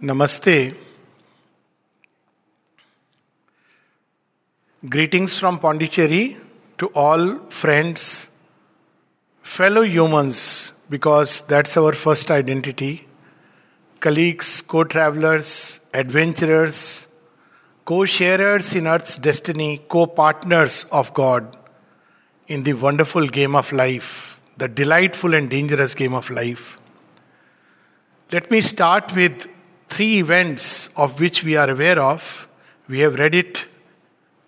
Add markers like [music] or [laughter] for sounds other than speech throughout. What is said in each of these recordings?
Namaste. Greetings from Pondicherry to all friends, fellow humans, because that's our first identity, colleagues, co travelers, adventurers, co sharers in Earth's destiny, co partners of God in the wonderful game of life, the delightful and dangerous game of life. Let me start with three events of which we are aware of. We have read it,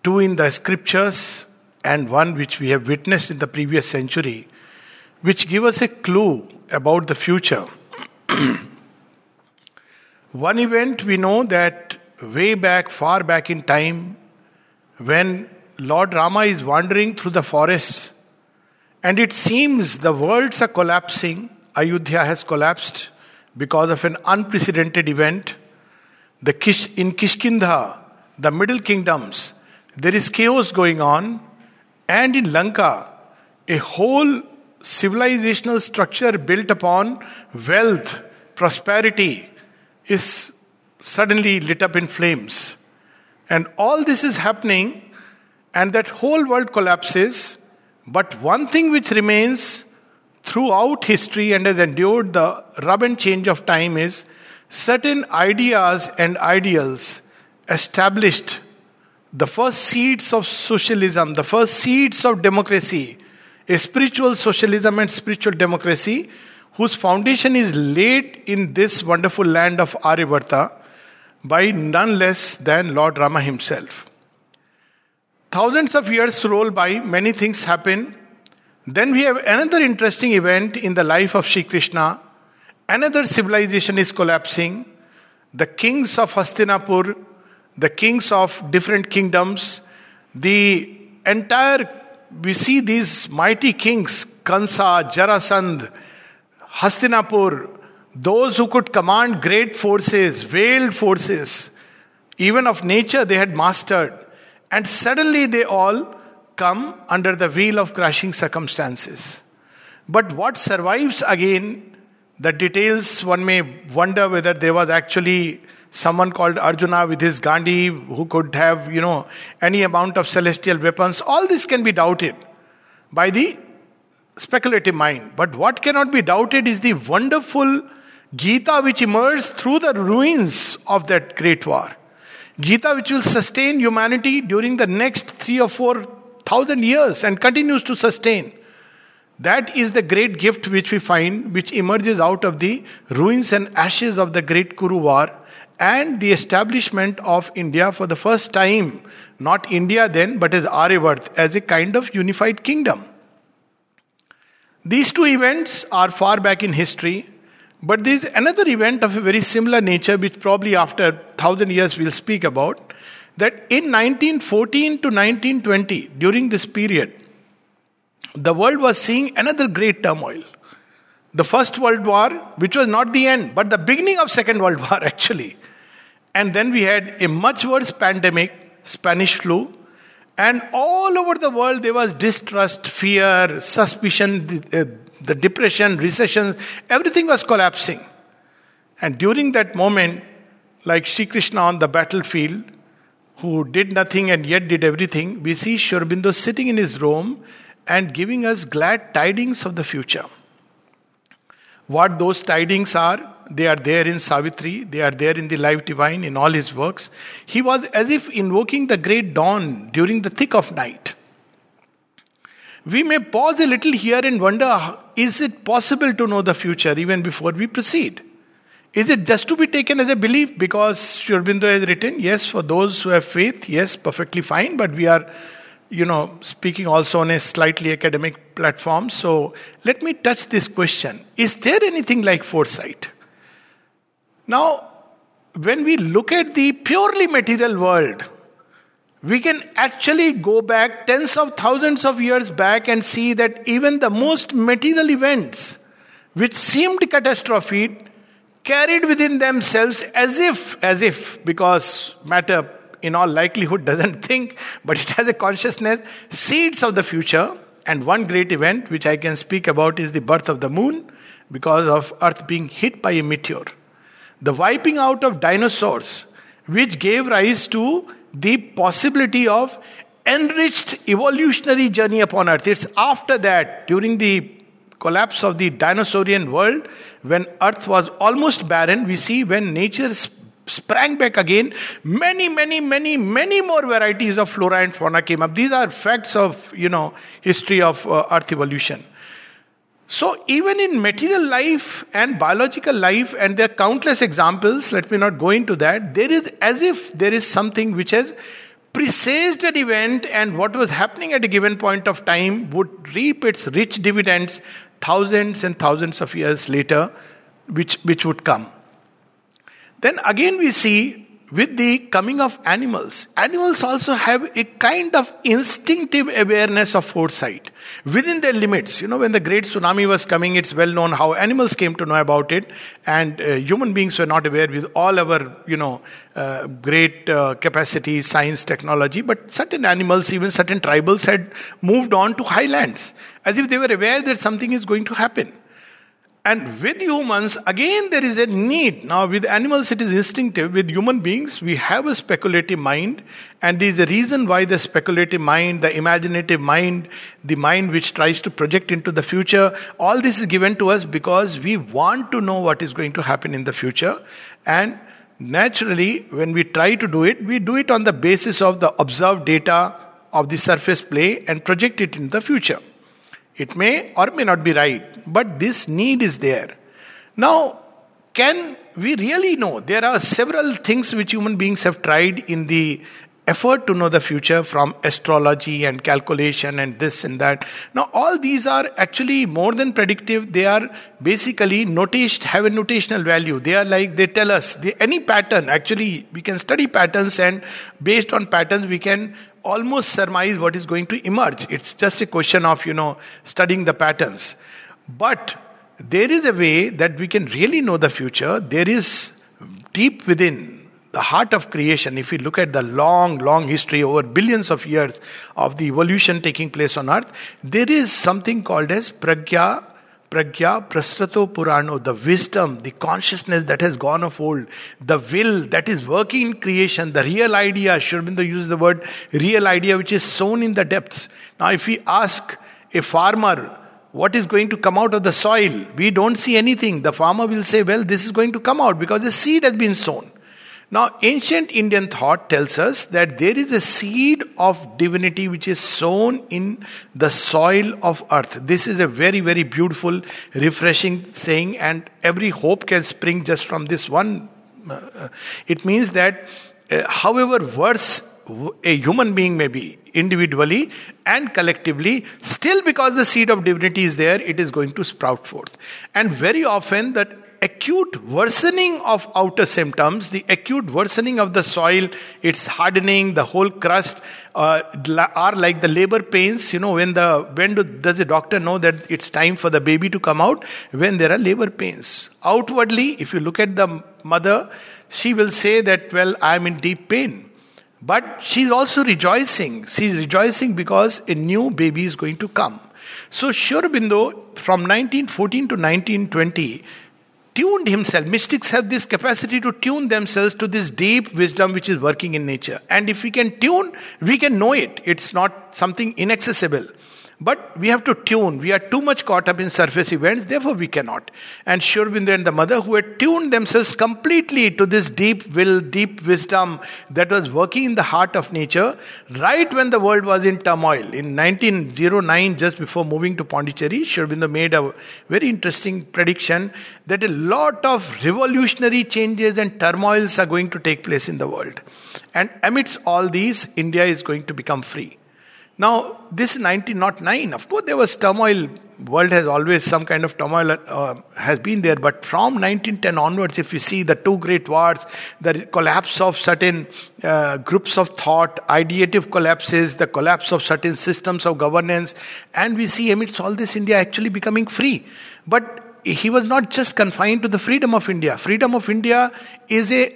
two in the scriptures, and one which we have witnessed in the previous century, which give us a clue about the future. [clears throat] one event we know that way back, far back in time, when Lord Rama is wandering through the forest, and it seems the worlds are collapsing, Ayodhya has collapsed because of an unprecedented event. The Kish, in Kishkindha, the Middle Kingdoms, there is chaos going on, and in Lanka, a whole civilizational structure built upon wealth, prosperity, is suddenly lit up in flames. And all this is happening, and that whole world collapses. But one thing which remains throughout history and has endured the rub and change of time is certain ideas and ideals established the first seeds of socialism, the first seeds of democracy, a spiritual socialism and spiritual democracy, whose foundation is laid in this wonderful land of Aryavarta by none less than Lord Rama himself. Thousands of years roll by, many things happen, then we have another interesting event in the life of Sri Krishna. Another civilization is collapsing. The kings of Hastinapur, the kings of different kingdoms, the entire, we see these mighty kings, Kansa, Jarasandh, Hastinapur, those who could command great forces, veiled forces, even of nature they had mastered. And suddenly they all come under the wheel of crashing circumstances. But what survives again, the details one may wonder whether there was actually someone called Arjuna with his Gandiva who could have, you know, any amount of celestial weapons. All this can be doubted by the speculative mind. But what cannot be doubted is the wonderful Gita which emerged through the ruins of that great war. Gita which will sustain humanity during the next three or four thousand years and continues to sustain. That is the great gift which we find, which emerges out of the ruins and ashes of the great Kuru War and the establishment of India for the first time, not India then, but as Aryavart, as a kind of unified kingdom. These two events are far back in history, but there is another event of a very similar nature, which probably after thousand years we'll speak about, that in 1914 to 1920, during this period, the world was seeing another great turmoil. The First World War, which was not the end, but the beginning of Second World [laughs] War actually. And then we had a much worse pandemic, Spanish flu, and all over the world there was distrust, fear, suspicion, the, uh, the depression, recession, everything was collapsing. And during that moment, like Sri Krishna on the battlefield, who did nothing and yet did everything, we see Sri Aurobindo sitting in his room and giving us glad tidings of the future. What those tidings are, they are there in Savitri, they are there in the Life Divine, in all his works. He was as if invoking the great dawn during the thick of night. We may pause a little here and wonder is it possible to know the future even before we proceed? Is it just to be taken as a belief because Sri Aurobindo has written? Yes, for those who have faith, yes, perfectly fine, but we are, you know, speaking also on a slightly academic platform. So let me touch this question Is there anything like foresight? Now, when we look at the purely material world, we can actually go back tens of thousands of years back and see that even the most material events, which seemed catastrophic, carried within themselves as if, as if, because matter in all likelihood doesn't [laughs] think, but it has a consciousness, seeds of the future. And one great event which I can speak about is the birth of the moon because of Earth being hit by a meteor. the wiping out of dinosaurs, which gave rise to the possibility of enriched evolutionary journey upon earth. It's after that, during the collapse of the dinosaurian world, when earth was almost barren, we see when nature sprang back again, many, many, many, many more varieties of flora and fauna came up. These are facts of, you know, history of uh, earth evolution. So, even in material life and biological life, and there are countless examples, let me not go into that, there is as if there is something which has presaged an event, and what was happening at a given point of time would reap its rich dividends thousands and thousands of years later, which, which would come. Then again, we see with the coming of animals, animals also have a kind of instinctive awareness of foresight within their limits. You know, when the great tsunami was coming, it's well known how animals came to know about it, and uh, human beings were not aware with all our, you know, uh, great uh, capacity, science, technology. But certain animals, even certain tribals, had moved on to highlands as if they were aware that something is going to happen. And with humans, again, there is a need. Now, with animals, it is instinctive. With human beings, we have a speculative mind. And there is a reason why the speculative mind, the imaginative mind, the mind which tries to project into the future, all this is given to us because we want to know what is going to happen in the future. And naturally, when we try to do it, we do it on the basis of the observed data of the surface play and project it in the future. It may or may not be right, but this need is there. Now, can we really know? There are several things which human beings have tried in the effort to know the future from astrology and calculation and this and that. Now, all these are actually more than predictive. They are basically noticed, have a notational value. They are like, they tell us any pattern. Actually, we can study patterns and based on patterns, we can almost surmise what is going to emerge. It's just a question of, you know, studying the patterns. But there is a way that we can really know the future. There is deep within the heart of creation, if we look at the long, long history over billions of years of the evolution taking place on earth, there is something called as pragya Pragya Prasrato Purano, the wisdom, the consciousness that has gone of old, the will that is working in creation, the real idea, Sri Aurobindo used the word real idea which is sown in the depths. Now, if we ask a farmer, what is going to come out of the soil? We don't see anything. The farmer will say, Well, this is going to come out because the seed has been sown. Now, ancient Indian thought tells us that there is a seed of divinity which is sown in the soil of earth. This is a very, very beautiful, refreshing saying, and every hope can spring just from this one. Uh, it means that, uh, however worse a human being may be, individually and collectively, still because the seed of divinity is there, it is going to sprout forth. And very often, that acute worsening of outer symptoms, the acute worsening of the soil, its hardening, the whole crust uh, are like the labor pains. You know, when the when do, does the doctor know that it's time for the baby to come out? When there are labor pains. Outwardly, if you look at the mother, she will say that, well, I'm in deep pain. But she's also rejoicing. She's rejoicing because a new baby is going to come. So Sri Aurobindo, from 1914 to 1920, tuned himself. Mystics have this capacity to tune themselves to this deep wisdom which is working in nature. And if we can tune, we can know it. It's not something inaccessible. But we have to tune. We are too much caught up in surface events, therefore we cannot. And Aurobindo and the mother who had tuned themselves completely to this deep will, deep wisdom that was working in the heart of nature, right when the world was in turmoil. In 1909, just before moving to Pondicherry, Aurobindo made a very interesting prediction that a lot of revolutionary changes and turmoils are going to take place in the world. And amidst all these, India is going to become free. Now, this 1909, of course, there was turmoil. World has always some kind of turmoil uh, has been there, but from 1910 onwards, if you see the two great wars, the collapse of certain uh, groups of thought, ideative collapses, the collapse of certain systems of governance, and we see amidst all this, India actually becoming free. But he was not just confined to the freedom of India. Freedom of India is a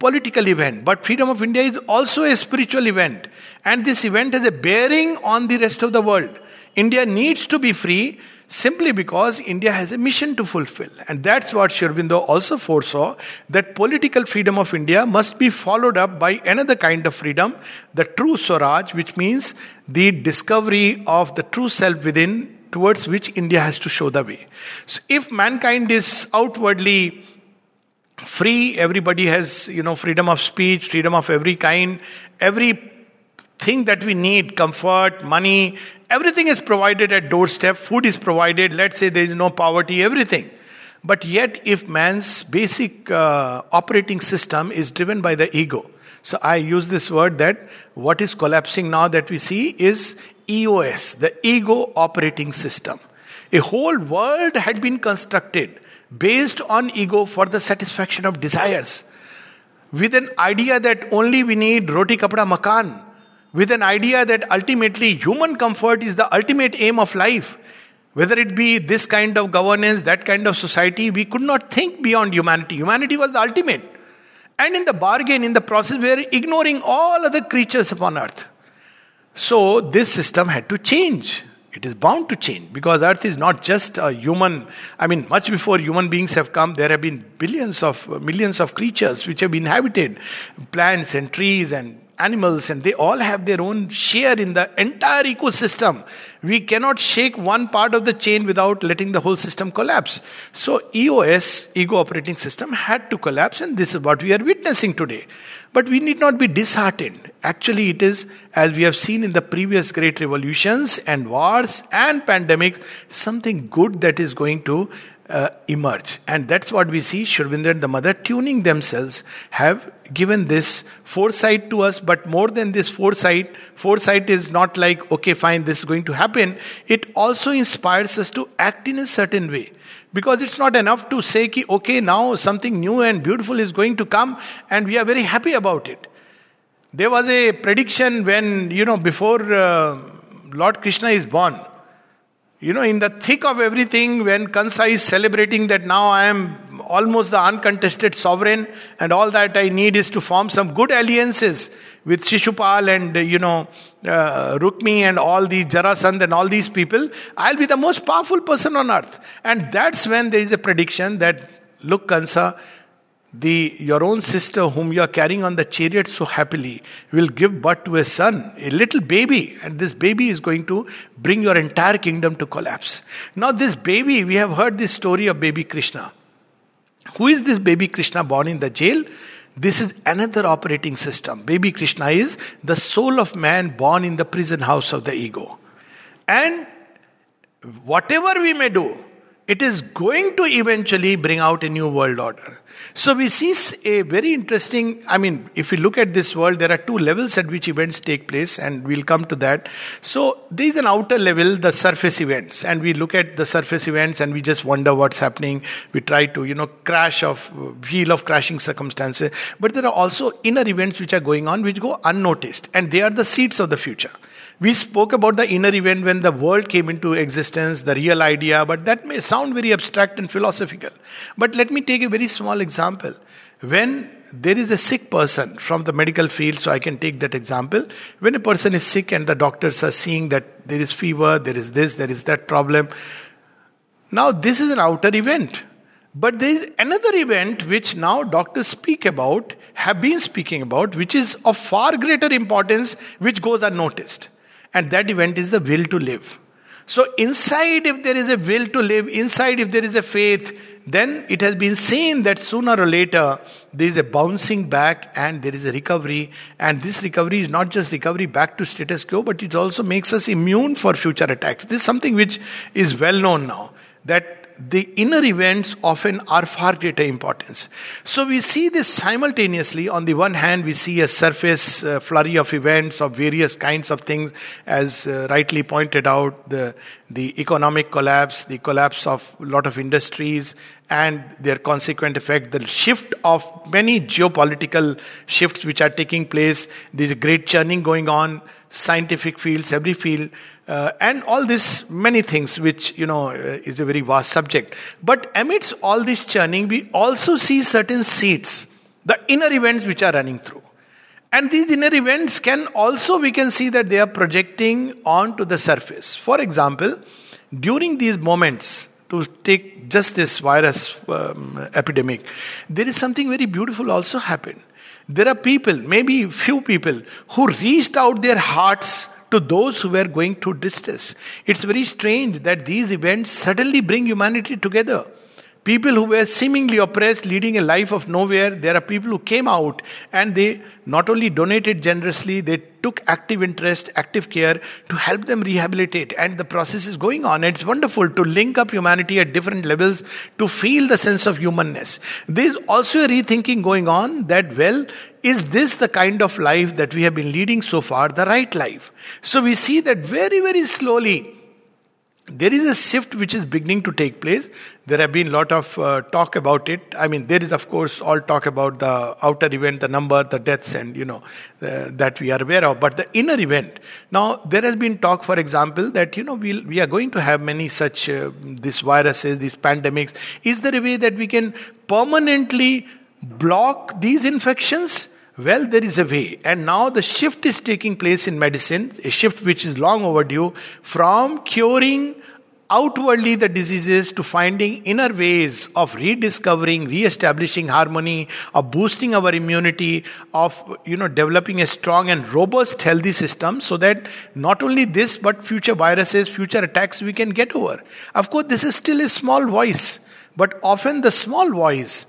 political event, but freedom of India is also a spiritual event. And this event has a bearing on the rest of the world. India needs to be free simply because India has a mission to fulfill. And that's what Sri Aurobindo also foresaw that political freedom of India must be followed up by another kind of freedom, the true Swaraj, which means the discovery of the true self within towards which India has to show the way. So if mankind is outwardly free, everybody has, you know, freedom of speech, freedom of every kind, every thing that we need, comfort, money, everything is provided at doorstep, food is provided, let's say there is no poverty, everything. But yet, if man's basic uh, operating system is driven by the ego, so I use this word that what is collapsing now that we see is EOS, the ego operating system. A whole world had been constructed based on ego for the satisfaction of desires. With an idea that only we need roti kapda makan, with an idea that ultimately human comfort is the ultimate aim of life. Whether it be this kind of governance, that kind of society, we could not think beyond humanity. Humanity was the ultimate. And in the bargain, in the process, we are ignoring all other creatures upon earth. So this system had to change. It is bound to change because earth is not just a human. I mean, much before human beings have come, there have been billions of, millions of creatures which have inhabited plants and trees and animals and they all have their own share in the entire ecosystem. We cannot shake one part of the chain without letting the whole system collapse. So EOS, ego operating system, had to collapse and this is what we are witnessing today. But we need not be disheartened. Actually, it is, as we have seen in the previous great revolutions and wars and pandemics, something good that is going to uh, emerge. And that's what we see Aurobindo and the mother tuning themselves have given this foresight to us. But more than this foresight, foresight is not like, okay, fine, this is going to happen. It also inspires us to act in a certain way. Because it's not enough to say, ki, okay, now something new and beautiful is going to come and we are very happy about it. There was a prediction when, you know, before uh, Lord Krishna is born, you know, in the thick of everything, when Kansa is celebrating that now I am almost the uncontested sovereign, and all that I need is to form some good alliances with Shishupal and, you know, uh, Rukmi and all the Jarasandh and all these people, I'll be the most powerful person on earth. And that's when there is a prediction that, look, Kansa, the your own sister whom you are carrying on the chariot so happily will give birth to a son a little baby. And this baby is going to bring your entire kingdom to collapse. Now this baby we have heard this story of baby krishna. Who is this baby krishna born in the jail this is another operating system. Baby krishna is the soul of man born in the prison house of the ego. And whatever we may do it is going to eventually bring out a new world order so we see a very interesting, I mean, if we look at this world, there are two levels at which events take place, and we'll come to that. So there is an outer level, the surface events, and we look at the surface events and we just wonder what's happening. We try to, you know, crash of, wheel of crashing circumstances. But there are also inner events which are going on which go unnoticed, and they are the seeds of the future. We spoke about the inner event when the world came into existence, the real idea, but that may sound very abstract and philosophical. But let me take a very small example. When there is a sick person from the medical field, so I can take that example. When a person is sick and the doctors are seeing that there is fever, there is this, there is that problem. Now, this is an outer event. But there is another event which now doctors speak about, have been speaking about, which is of far greater importance, which goes unnoticed. And that event is the will to live. So, inside, if there is a will to live, inside, if there is a faith, then it has been seen that sooner or later there is a bouncing back and there is a recovery. And this recovery is not just recovery back to status quo, but it also makes us immune for future attacks. This is something which is well known now that the inner events often are far greater importance. So we see this simultaneously. On the one hand, we see a surface uh, flurry of events of various kinds of things, as uh, rightly pointed out, the the economic collapse, the collapse of a lot of industries, and their consequent effect, the shift of many geopolitical shifts which are taking place. A great churning going on, scientific fields, every field. Uh, and all this, many things, which, you know, uh, is a very vast subject. But amidst all this churning, we also see certain seeds, the inner events which are running through. And these inner events can also, we can see that they are projecting onto the surface. For example, during these moments, to take just this virus um, epidemic, there is something very beautiful also happened. There are people, maybe few people, who reached out their hearts to those who were going through distress. It's very strange that these events suddenly bring humanity together. People who were seemingly oppressed, leading a life of nowhere, there are people who came out and they not only donated generously, they took active interest, active care to help them rehabilitate. And the process is going on. It's wonderful to link up humanity at different levels to feel the sense of humanness. There's also a rethinking going on that, well, is this the kind of life that we have been leading so far, the right life? So we see that very, very slowly, there is a shift which is beginning to take place. There have been a lot of uh, talk about it. I mean, there is, of course, all talk about the outer event, the number, the deaths, and you know uh, that we are aware of. But the inner event. Now, there has been talk, for example, that you know we we are going to have many such uh, these viruses, these pandemics. Is there a way that we can permanently block these infections? Well, there is a way. And now the shift is taking place in medicine, a shift which is long overdue, from curing outwardly the diseases to finding inner ways of rediscovering re-establishing harmony of boosting our immunity of you know developing a strong and robust healthy system so that not only this but future viruses future attacks we can get over of course this is still a small voice but often the small voice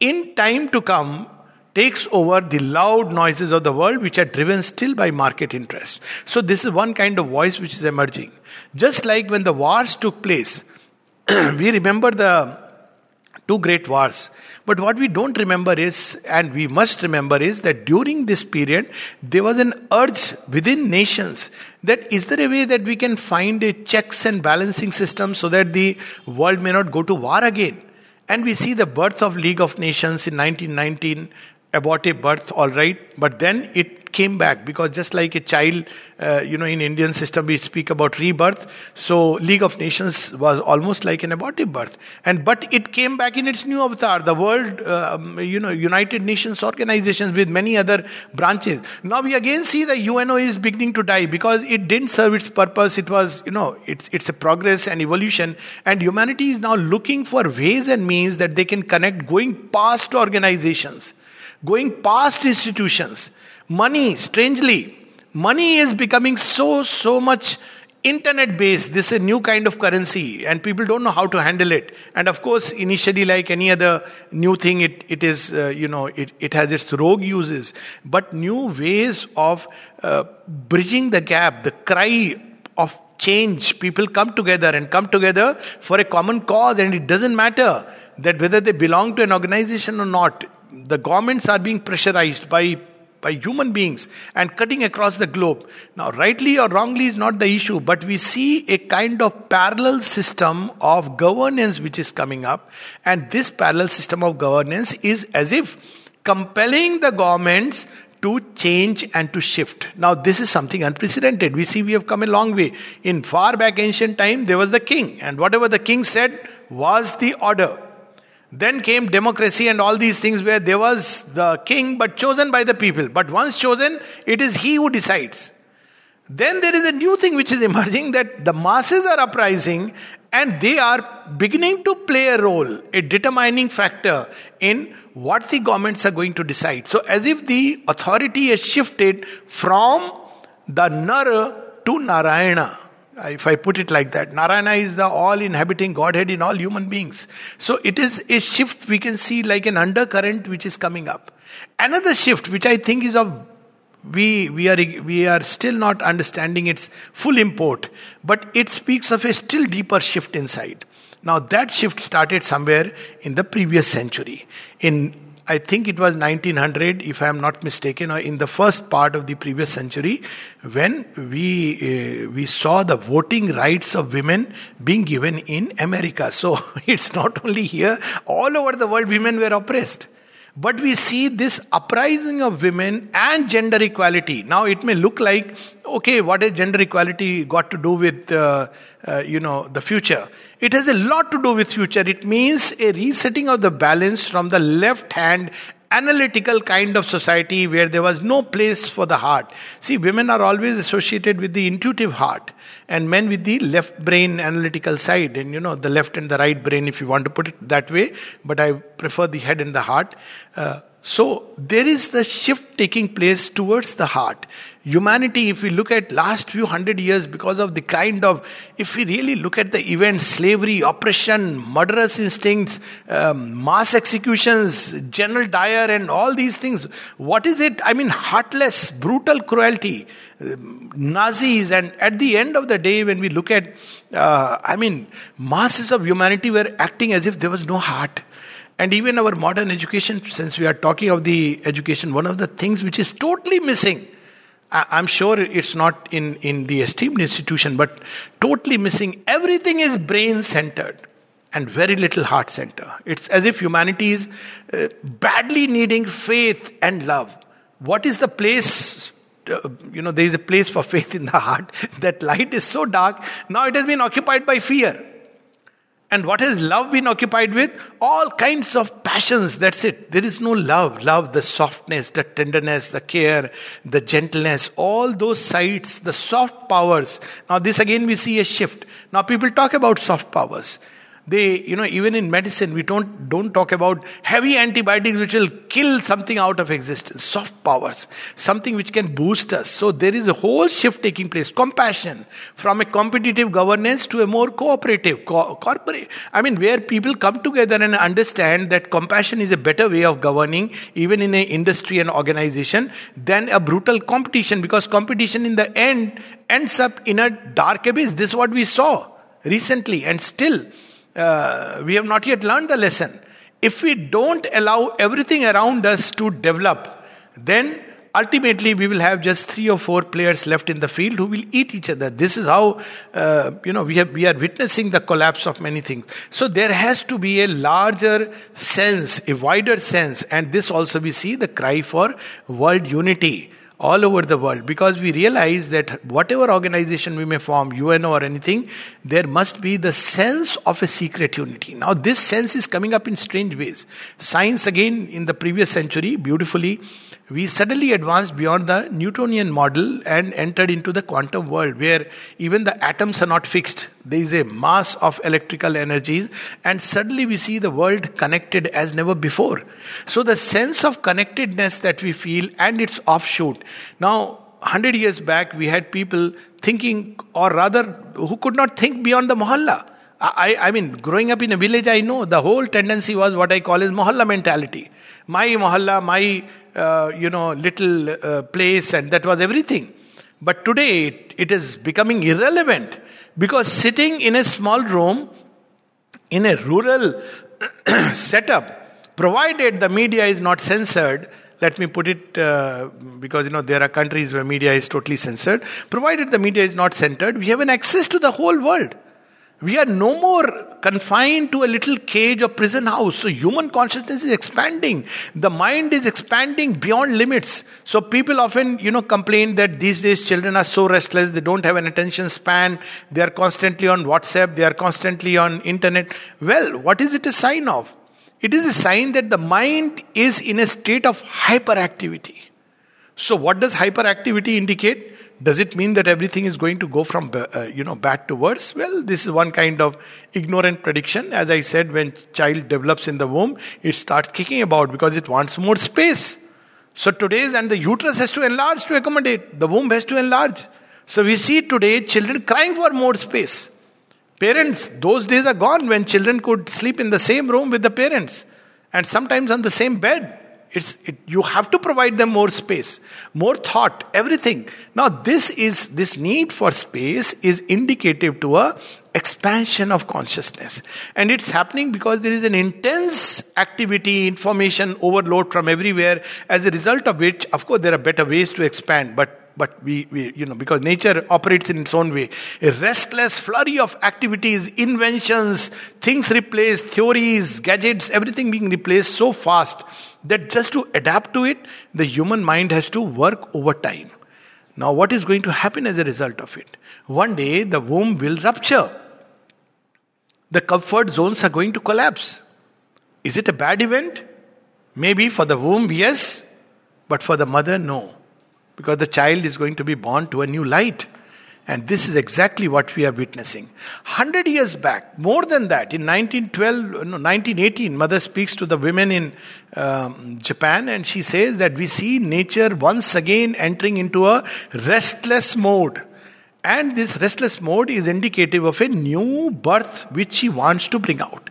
in time to come takes over the loud noises of the world which are driven still by market interests. So, this is one kind of voice which is emerging. Just like when the wars took place, [clears throat] we remember the two great wars. But what we don't remember is, and we must remember, is that during this period, there was an urge within nations that is there a way that we can find a checks and balancing system so that the world may not go to war again? And we see the birth of League of Nations in 1919, abortive birth, all right, but then it came back because just like a child, uh, you know, in Indian system we speak about rebirth. So League of Nations was almost like an abortive birth, and but it came back in its new avatar, the World, um, you know, United Nations organizations with many other branches. Now we again see the UNO is beginning to die because it didn't serve its purpose. It was, you know, it's it's a progress and evolution, and humanity is now looking for ways and means that they can connect, going past organizations going past institutions. Money, strangely, money is becoming so, so much internet based. This is a new kind of currency, and people don't know how to handle it. And of course, initially, like any other new thing, it, it is, uh, you know, it, it has its rogue uses. But new ways of uh, bridging the gap, the cry of change. People come together and come together for a common cause, and it doesn't matter that whether they belong to an organization or not the governments are being pressurized by by human beings and cutting across the globe. Now, rightly or wrongly is not the issue, but we see a kind of parallel system of governance which is coming up, and this parallel system of governance is as if compelling the governments to change and to shift. Now, this is something unprecedented. We see we have come a long way. In far back ancient time, there was the king, and whatever the king said was the order. Then came democracy and all these things where there was the king but chosen by the people. But once chosen, it is he who decides. Then there is a new thing which is emerging that the masses are uprising and they are beginning to play a role, a determining factor in what the governments are going to decide. So, as if the authority has shifted from the Nara to Narayana. Uh, if I put it like that, Narayana is the all inhabiting Godhead in all human beings. So it is a shift we can see like an undercurrent which is coming up. Another shift which I think is of we we are we are still not understanding its full import, but it speaks of a still deeper shift inside. Now that shift started somewhere in the previous century. In I think it was 1900, if I am not mistaken, or in the first part of the previous century, when we uh, we saw the voting rights of women being given in America. So [laughs] it's not only here; all over the world, women were oppressed. But we see this uprising of women and gender equality. Now it may look like, okay, what has gender equality got to do with, uh, uh, you know, the future? It has a lot to do with future. It means a resetting of the balance from the left hand analytical kind of society where there was no place for the heart. See, women are always associated with the intuitive heart and men with the left brain analytical side and you know the left and the right brain if you want to put it that way but i prefer the head and the heart uh, so there is the shift taking place towards the heart. Humanity if we look at last few hundred years because of the kind of if we really look at the events slavery oppression murderous instincts um, mass executions general Dyer and all these things what is it? I mean heartless brutal cruelty. Nazis, and at the end of the day, when we look at, uh, I mean, masses of humanity were acting as if there was no heart. And even our modern education, since we are talking of the education, one of the things which is totally missing, I, am sure it's not in, in the esteemed institution, but totally missing. Everything is brain centered and very little heart center. It's as if humanity is uh, badly needing faith and love. What is the place uh, you know, there is a place for faith in the heart. [laughs] That light is so dark. Now it has been occupied by fear. And what has love been occupied with? All kinds of passions. That's it. There is no love. Love, the softness, the tenderness, the care, the gentleness, all those sides, the soft powers. Now, this again we see a shift. Now, people talk about soft powers they you know even in medicine we don't don't talk about heavy antibiotics which will kill something out of existence soft powers something which can boost us. So there is a whole shift taking place. Compassion from a competitive governance to a more cooperative co- corporate i mean where people come together and understand that compassion is a better way of governing even in an industry and organization than a brutal competition because competition in the end ends up in a dark abyss. This is what we saw recently and still uh, we have not yet learned the lesson. If we don't allow everything around us to develop, then ultimately we will have just three or four players left in the field who will eat each other. This is how uh, you know we, have, we are witnessing the collapse of many things. So there has to be a larger sense a wider sense and this also we see the cry for world unity all over the world because we realize that whatever organization we may form, UN or anything, there must be the sense of a secret unity. Now, this sense is coming up in strange ways. Science, again, in the previous century, beautifully we suddenly advanced beyond the Newtonian model and entered into the quantum world where even the atoms are not fixed. There is a mass of electrical energies, and suddenly we see the world connected as never before. So, the sense of connectedness that we feel and its offshoot. Now, 100 years back, we had people thinking, or rather, who could not think beyond the mohalla. I, I mean, growing up in a village, I know the whole tendency was what I call is mohalla mentality. My mohalla, my uh, you know, little uh, place, and that was everything. But today it, it is becoming irrelevant because sitting in a small room in a rural [clears throat] setup, provided the media is not censored, let me put it uh, because you know there are countries where media is totally censored provided the media is not centered we have an access to the whole world we are no more confined to a little cage or prison house. So human consciousness is expanding. The mind is expanding beyond limits. So people often, you know, complain that these days children are so restless, they don't have an attention span, they are constantly on WhatsApp, they are constantly on internet. Well, what is it a sign of? It is a sign that the mind is in a state of hyperactivity. So what does hyperactivity indicate? Does it mean that everything is going to go from uh, you know bad to worse? Well, this is one kind of ignorant prediction. As I said, when child develops in the womb, it starts kicking about because it wants more space. So today's and the uterus has to enlarge to accommodate. The womb has to enlarge. So we see today children crying for more space. Parents, those days are gone when children could sleep in the same room with the parents and sometimes on the same bed. It's, it, you have to provide them more space, more thought, everything. Now, this is this need for space is indicative to a expansion of consciousness, and it's happening because there is an intense activity, information overload from everywhere. As a result of which, of course, there are better ways to expand, but but we, we, you know, because nature operates in its own way. A restless flurry of activities, inventions, things replaced, theories, gadgets, everything being replaced so fast that just to adapt to it, the human mind has to work over time. Now, what is going to happen as a result of it? One day, the womb will rupture. The comfort zones are going to collapse. Is it a bad event? Maybe for the womb, yes, but for the mother, no. Because the child is going to be born to a new light. And this is exactly what we are witnessing. 100 years back, more than that, in 1912, no, 1918, Mother speaks to the women in um, Japan and she says that we see nature once again entering into a restless mode. And this restless mode is indicative of a new birth which she wants to bring out.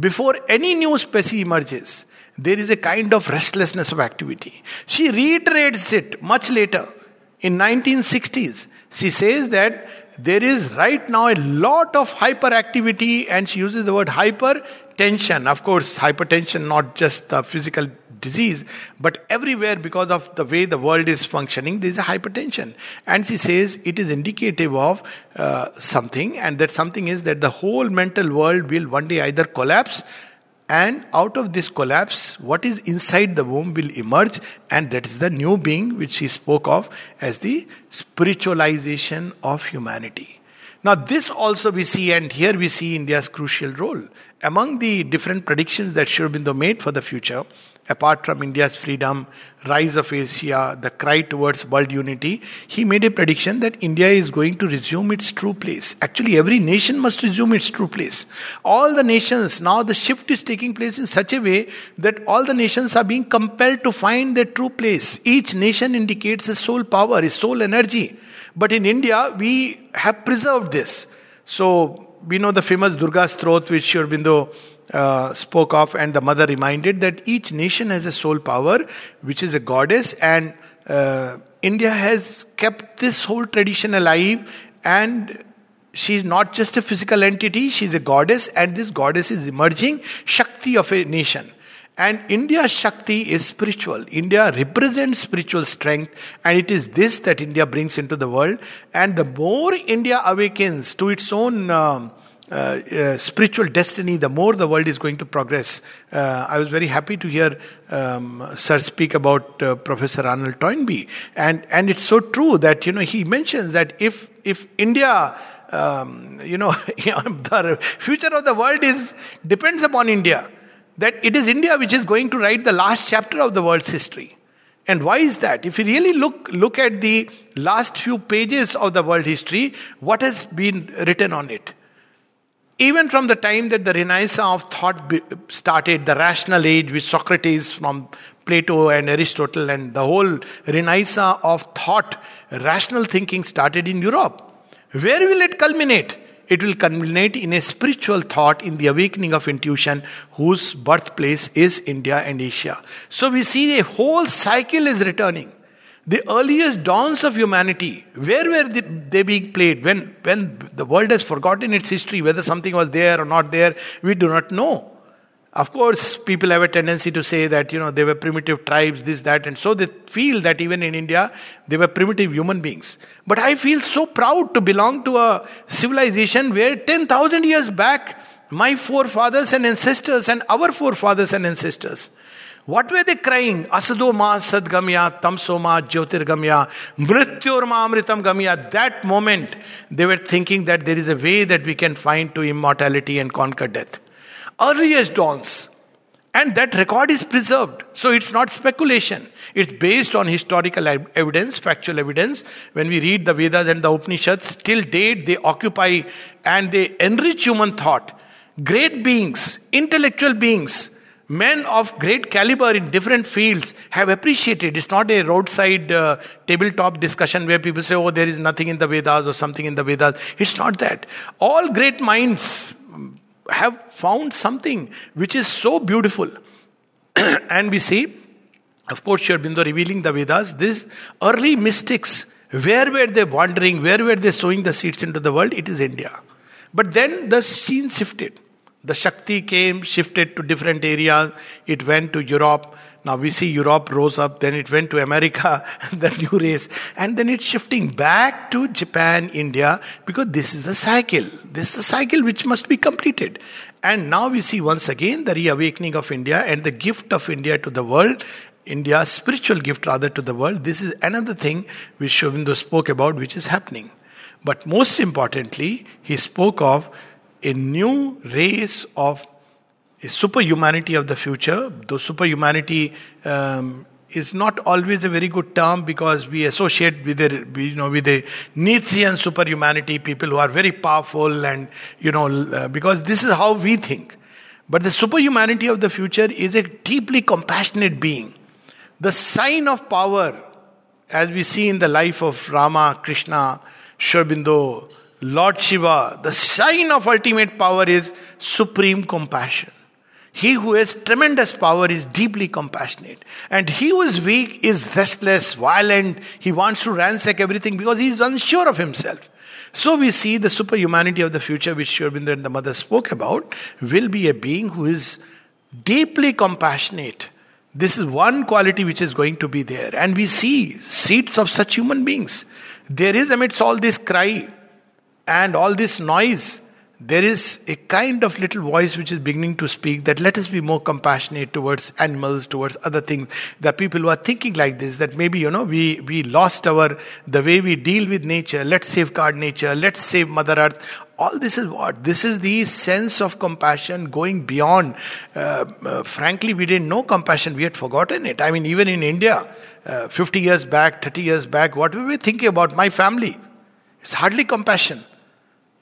Before any new species emerges, there is a kind of restlessness of activity. She reiterates it much later in 1960s she says that there is right now a lot of hyperactivity, and she uses the word hypertension. Of course, hypertension, not just the physical disease, but everywhere because of the way the world is functioning, there is a hypertension. And she says it is indicative of uh, something, and that something is that the whole mental world will one day either collapse and out of this collapse, what is inside the womb will emerge, and that is the new being which he spoke of as the spiritualization of humanity. Now, this also we see, and here we see India's crucial role. Among the different predictions that Sri Aurobindo made for the future, apart from India's freedom, rise of Asia, the cry towards world unity, he made a prediction that India is going to resume its true place. Actually, every nation must resume its true place. All the nations, now the shift is taking place in such a way that all the nations are being compelled to find their true place. Each nation indicates a soul power, a soul energy. But in India, we have preserved this. So, we know the famous Durga Stotra, which Aurobindo uh, spoke of, and the mother reminded that each nation has a soul power, which is a goddess, and uh, India has kept this whole tradition alive, and she's not just a physical entity, she's a goddess, and this goddess is emerging Shakti of a nation. And India's Shakti is spiritual. India represents spiritual strength, and it is this that India brings into the world. And the more India awakens to its own um, uh, uh, spiritual destiny, the more the world is going to progress. Uh, I was very happy to hear um, Sir speak about uh, Professor Arnold Toynbee, and and it's so true that you know he mentions that if if India. Um, you know, [laughs] the future of the world is depends upon India. That it is India which is going to write the last chapter of the world's history. And why is that? If you really look look at the last few pages of the world history, what has been written on it? even from the time that the Renaissance of thought started, the rational age with Socrates from Plato and Aristotle, and the whole Renaissance of thought, rational thinking started in Europe. Where will it culminate? It will culminate in a spiritual thought, in the awakening of intuition, whose birthplace is India and Asia. So we see a whole cycle is returning. The earliest dawns of humanity, where were they being played? When, when the world has forgotten its history, whether something was there or not there, we do not know. Of course, people have a tendency to say that, you know, they were primitive tribes, this, that, and so they feel that even in India, they were primitive human beings. But I feel so proud to belong to a civilization where 10,000 years back, my forefathers and ancestors and our forefathers and ancestors what were they crying? Asado ma sadgamya, tamso ma jyotirgamya, mrityor ma amritam gamya. That moment, they were thinking that there is a way that we can find to immortality and conquer death. Earliest dawns. And that record is preserved. So it's not speculation. It's based on historical evidence, factual evidence. When we read the Vedas and the Upanishads, till date they occupy and they enrich human thought. Great beings, intellectual beings, men of great caliber in different fields have appreciated. It's not a roadside uh, tabletop discussion where people say, oh, there is nothing in the Vedas or something in the Vedas. It's not that. All great minds have found something which is so beautiful. [clears throat] and we see, of course, Sri Aurobindo revealing the Vedas, these early mystics, where were they wandering? Where were they sowing the seeds into the world? It is India. But then the scene shifted. The Shakti came, shifted to different areas. It went to Europe. Now we see Europe rose up, then it went to America, [laughs] the new race, and then it's shifting back to Japan, India, because this is the cycle. This is the cycle which must be completed. And now we see once again the reawakening of India and the gift of India to the world, India's spiritual gift rather to the world. This is another thing which Sri spoke about, which is happening. But most importantly, he spoke of a new race of superhumanity of the future. Though superhumanity um, is not always a very good term because we associate with a you know with a Nietzschean superhumanity, people who are very powerful and you know uh, because this is how we think. But the superhumanity of the future is a deeply compassionate being. The sign of power, as we see in the life of Rama, Krishna, Sri Lord Shiva, the sign of ultimate power is supreme compassion. He who has tremendous power is deeply compassionate. And he who is weak is restless, violent. He wants to ransack everything because he is unsure of himself. So we see the superhumanity of the future, which Sri Aurobindo and the mother spoke about, will be a being who is deeply compassionate. This is one quality which is going to be there. And we see seeds of such human beings. There is amidst all this cry and all this noise there is a kind of little voice which is beginning to speak that let us be more compassionate towards animals towards other things. Are people who are thinking like this that maybe you know we we lost our the way we deal with nature. Let's safeguard nature. Let's save mother earth. All this is what? This is the sense of compassion going beyond uh, uh, frankly we didn't know compassion. We had forgotten it. I mean even in india uh, 50 years back 30 years back what were we thinking about? My family. It's hardly compassion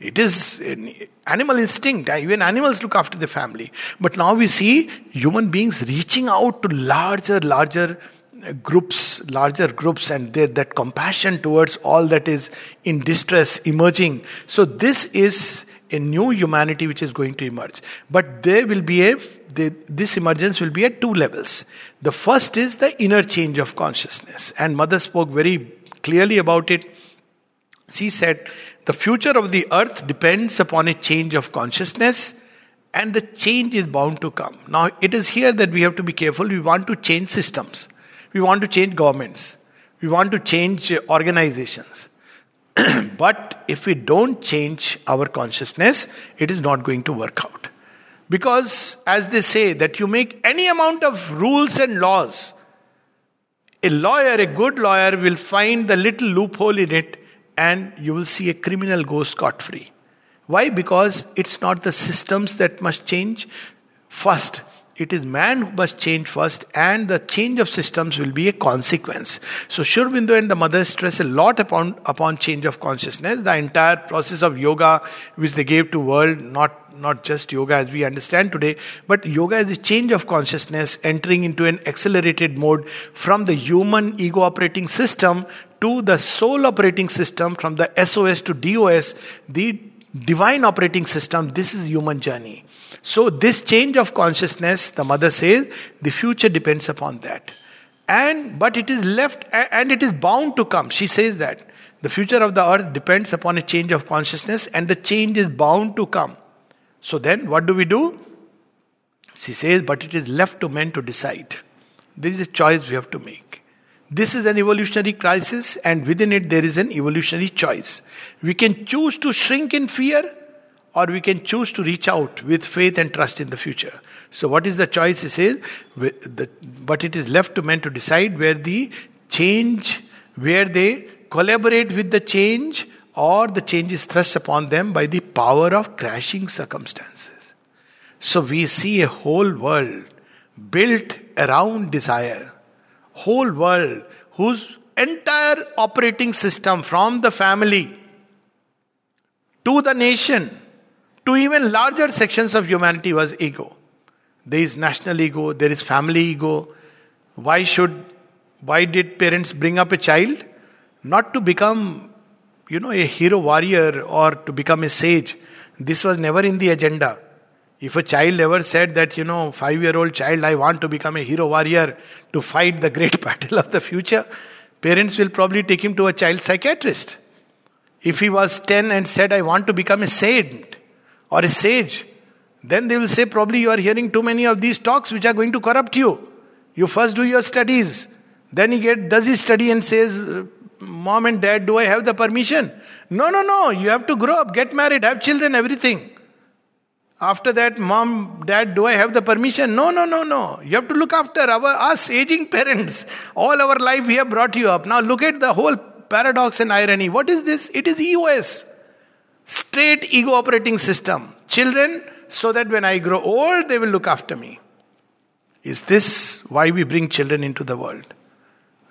it is an animal instinct. Even animals look after the family. But now we see human beings reaching out to larger, larger uh, groups, larger groups, and that compassion towards all that is in distress emerging. So, this is a new humanity which is going to emerge. But there will be a, this emergence will be at two levels. The first is the inner change of consciousness. And Mother spoke very clearly about it. She said, the future of the earth depends upon a change of consciousness, and the change is bound to come. Now, it is here that we have to be careful. We want to change systems, we want to change governments, we want to change organizations. [clears throat] but if we don't change our consciousness, it is not going to work out. Because, as they say, that you make any amount of rules and laws, a lawyer, a good lawyer, will find the little loophole in it and you will see a criminal go scot free. Why? Because it's not the systems that must change first. It is man who must change first, and the change of systems will be a consequence. So, Sri Aurobindo and the mother stress a lot upon, upon change of consciousness. The entire process of yoga, which they gave to world, not not just yoga as we understand today, but yoga is a change of consciousness, entering into an accelerated mode from the human ego operating system to the soul operating system, from the SOS to DOS, the divine operating system. This is human journey. So, this change of consciousness, the mother says, the future depends upon that. And but it is left and it is bound to come. She says that. The future of the earth depends upon a change of consciousness, and the change is bound to come. So then, what do we do? She says, but it is left to men to decide. This is a choice we have to make. This is an evolutionary crisis, and within it, there is an evolutionary choice. We can choose to shrink in fear, or we can choose to reach out with faith and trust in the future. So, what is the choice? He says, but it is left to men to decide where the change, where they collaborate with the change or the change is thrust upon them by the power of crashing circumstances. So we see a whole world built around desire, whole world whose entire operating system from the family to the nation to even larger sections of humanity was ego. There is national ego, there is family ego. Why should why did parents bring up a child? Not to become you know, a hero warrior or to become a sage. This was never in the agenda. If a child ever said that, you know, five year old child, I want to become a hero warrior to fight the great [laughs] battle of the future, parents will probably take him to a child psychiatrist. If he was 10 and said, I want to become a saint or a sage, then they will say, probably you are hearing too many of these talks which are going to corrupt you. You first do your studies. Then he get, does his study and says, Mom and dad, do I have the permission? No, no, no. You have to grow up, get married, have children, everything. After that, mom, dad, do I have the permission? No, no, no, no. You have to look after our us aging parents. All our life we have brought you up. Now look at the whole paradox and irony. What is this? It is EOS. Straight ego operating system. Children so that when I grow old, they will look after me. Is this why we bring children into the world?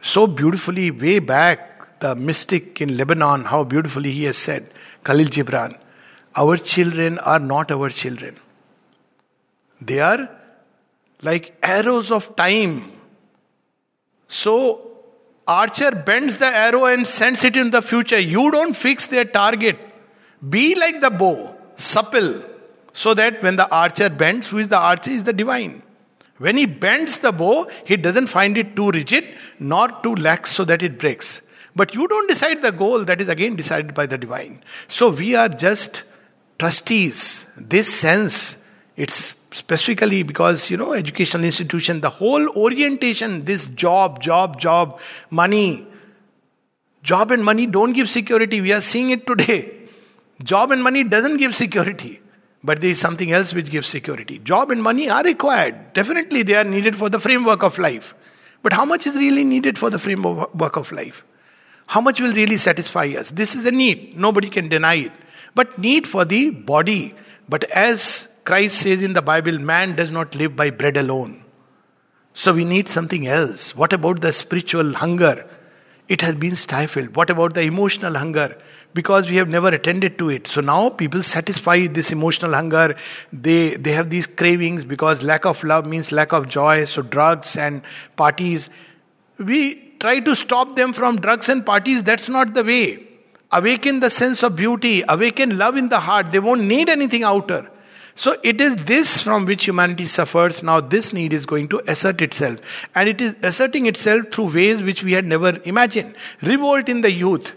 So beautifully, way back, the mystic in Lebanon, how beautifully he has said, Khalil Gibran, our children are not our children. They are like arrows of time. So, archer bends the arrow and sends it in the future. You don't fix their target. Be like the bow, supple, so that when the archer bends, who is the archer is the divine. When he bends the bow, he doesn't find it too rigid nor too lax so that it breaks. But you don't decide the goal, that is again decided by the divine. So we are just trustees. This sense, it's specifically because, you know, educational institution, the whole orientation, this job, job, job, money, job and money don't give security. We are seeing it today. Job and money doesn't give security. But there is something else which gives security. Job and money are required. Definitely they are needed for the framework of life. But how much is really needed for the framework of life? How much will really satisfy us? This is a need. Nobody can deny it. But need for the body. But as Christ says in the Bible, man does not live by bread alone. So we need something else. What about the spiritual hunger? It has been stifled. What about the emotional hunger? because we have never attended to it. So now people satisfy this emotional hunger. They, they have these cravings because lack of love means lack of joy. So drugs and parties. We try to stop them from drugs and parties. That's not the way. Awaken the sense of beauty, awaken love in the heart. They won't need anything outer. So it is this from which humanity suffers. Now this need is going to assert itself. And it is asserting itself through ways which we had never imagined. Revolt in the youth.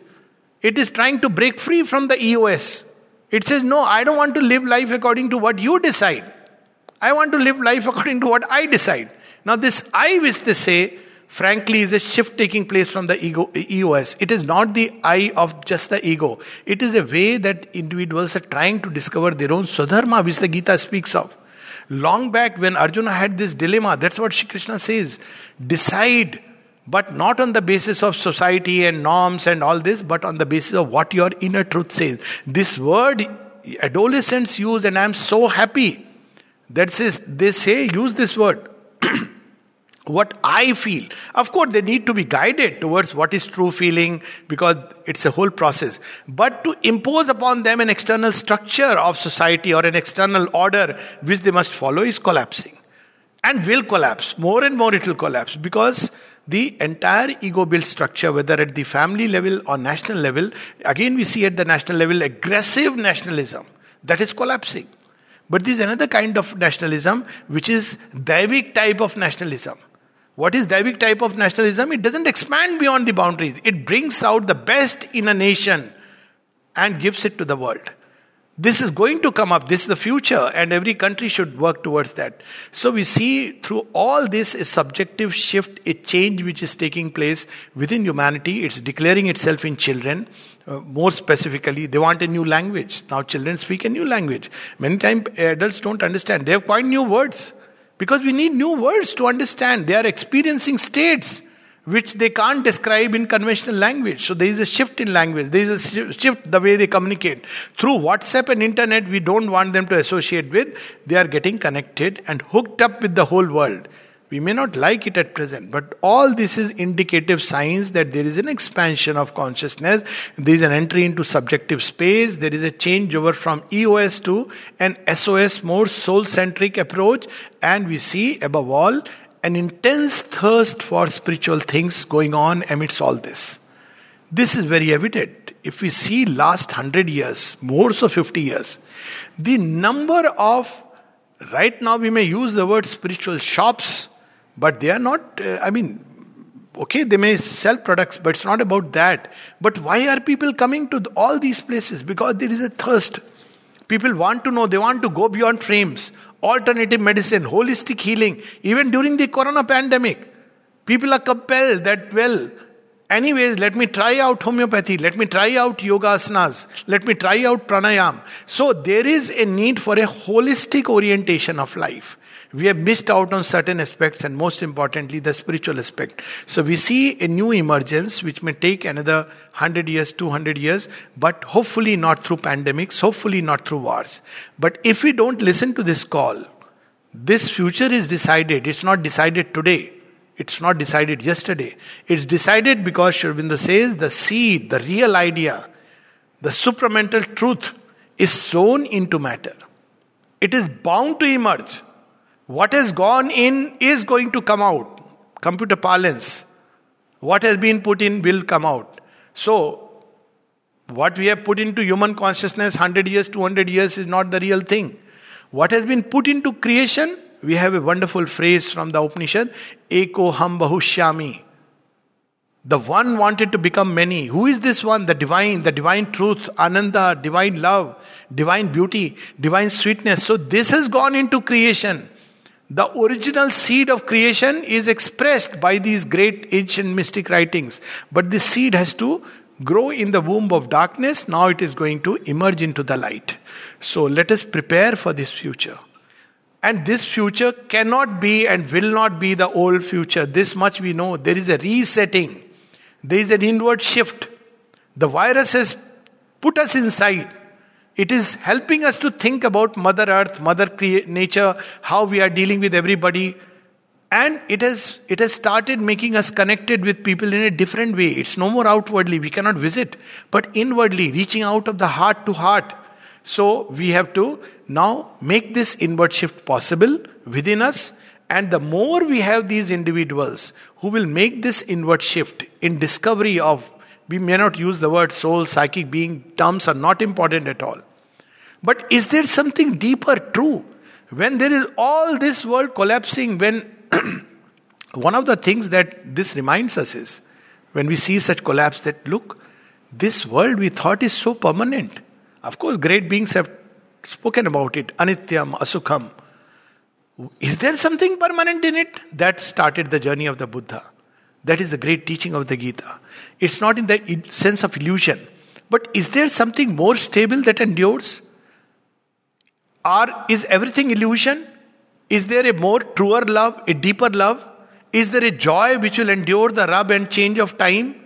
It is trying to break free from the EOS. It says, No, I don't want to live life according to what you decide. I want to live life according to what I decide. Now, this I, which they say, frankly, is a shift taking place from the ego, EOS. It is not the I of just the ego. It is a way that individuals are trying to discover their own Swadharma, which the Gita speaks of. Long back, when Arjuna had this dilemma, that's what Shri Krishna says decide but not on the basis of society and norms and all this, but on the basis of what your inner truth says. This word adolescents use, and I'm so happy that says they say use this word. [clears throat] what I feel. Of course, they need to be guided towards what is true feeling because it's a whole process. But to impose upon them an external structure of society or an external order which they must follow is collapsing. And will collapse. More and more it will collapse because the entire ego built structure, whether at the family level or national level, again we see at the national level aggressive nationalism that is collapsing. But there is another kind of nationalism which is Daivik type of nationalism. What is Daivik type of nationalism? It doesn't expand beyond the boundaries. It brings out the best in a nation and gives it to the world. This is going to come up. This is the future, and every country should work towards that. So we see through all this a subjective shift, a change which is taking place within humanity. It's declaring itself in children. Uh, more specifically, they want a new language. Now, children speak a new language. Many times, adults don't understand. They have quite new words because we need new words to understand. They are experiencing states which they can't describe in conventional language. So there is a shift in language. There is a shift the way they communicate. Through WhatsApp and internet, we don't want them to associate with. They are getting connected and hooked up with the whole world. We may not like it at present, but all this is indicative signs that there is an expansion of consciousness. There is an entry into subjective space. There is a changeover from EOS to an SOS, more soul centric approach. And we see, above all, an intense thirst for spiritual things going on amidst all this. This is very evident. If we see last 100 years, more so 50 years, the number of, right now we may use the word spiritual shops, but they are not, uh, I mean, okay, they may sell products, but it's not about that. But why are people coming to all these places? Because there is a thirst. People want to know, they want to go beyond frames alternative medicine, holistic healing, even during the corona pandemic. People are compelled that, well, anyways, let me try out homeopathy, let me try out yoga asanas, let me try out pranayam. So there is a need for a holistic orientation of life. We have missed out on certain aspects and most importantly the spiritual aspect. So we see a new emergence which may take another 100 years 200 years but hopefully not through pandemics hopefully not through wars. But if we don't listen to this call this future is decided. It's not decided today. It's not decided yesterday. It's decided because Sri Aurobindo says the seed the real idea the supramental truth is sown into matter. It is bound to emerge what has gone in is going to come out. Computer parlance. What has been put in will come out. So, what we have put into human consciousness 100 years, 200 years is not the real thing. What has been put into creation, we have a wonderful phrase from the Upanishad Eko Ham Bahushyami. The one wanted to become many. Who is this one? The divine, the divine truth, Ananda, divine love, divine beauty, divine sweetness. So, this has gone into creation. The original seed of creation is expressed by these great ancient mystic writings. But this seed has to grow in the womb of darkness. Now it is going to emerge into the light. So let us prepare for this future. And this future cannot be and will not be the old future. This much we know. There is a resetting, there is an inward shift. The virus has put us inside. It is helping us to think about Mother Earth, Mother Nature, how we are dealing with everybody. And it has, it has started making us connected with people in a different way. It's no more outwardly, we cannot visit, but inwardly, reaching out of the heart to heart. So we have to now make this inward shift possible within us. And the more we have these individuals who will make this inward shift in discovery of we may not use the word soul, psychic being, terms are not important at all. But is there something deeper true? When there is all this world collapsing, when [clears throat] one of the things that this reminds us is when we see such collapse that look, this world we thought is so permanent. Of course, great beings have spoken about it anityam, asukham. Is there something permanent in it? That started the journey of the Buddha. That is the great teaching of the Gita. It's not in the sense of illusion. But is there something more stable that endures? Or is everything illusion? Is there a more truer love, a deeper love? Is there a joy which will endure the rub and change of time?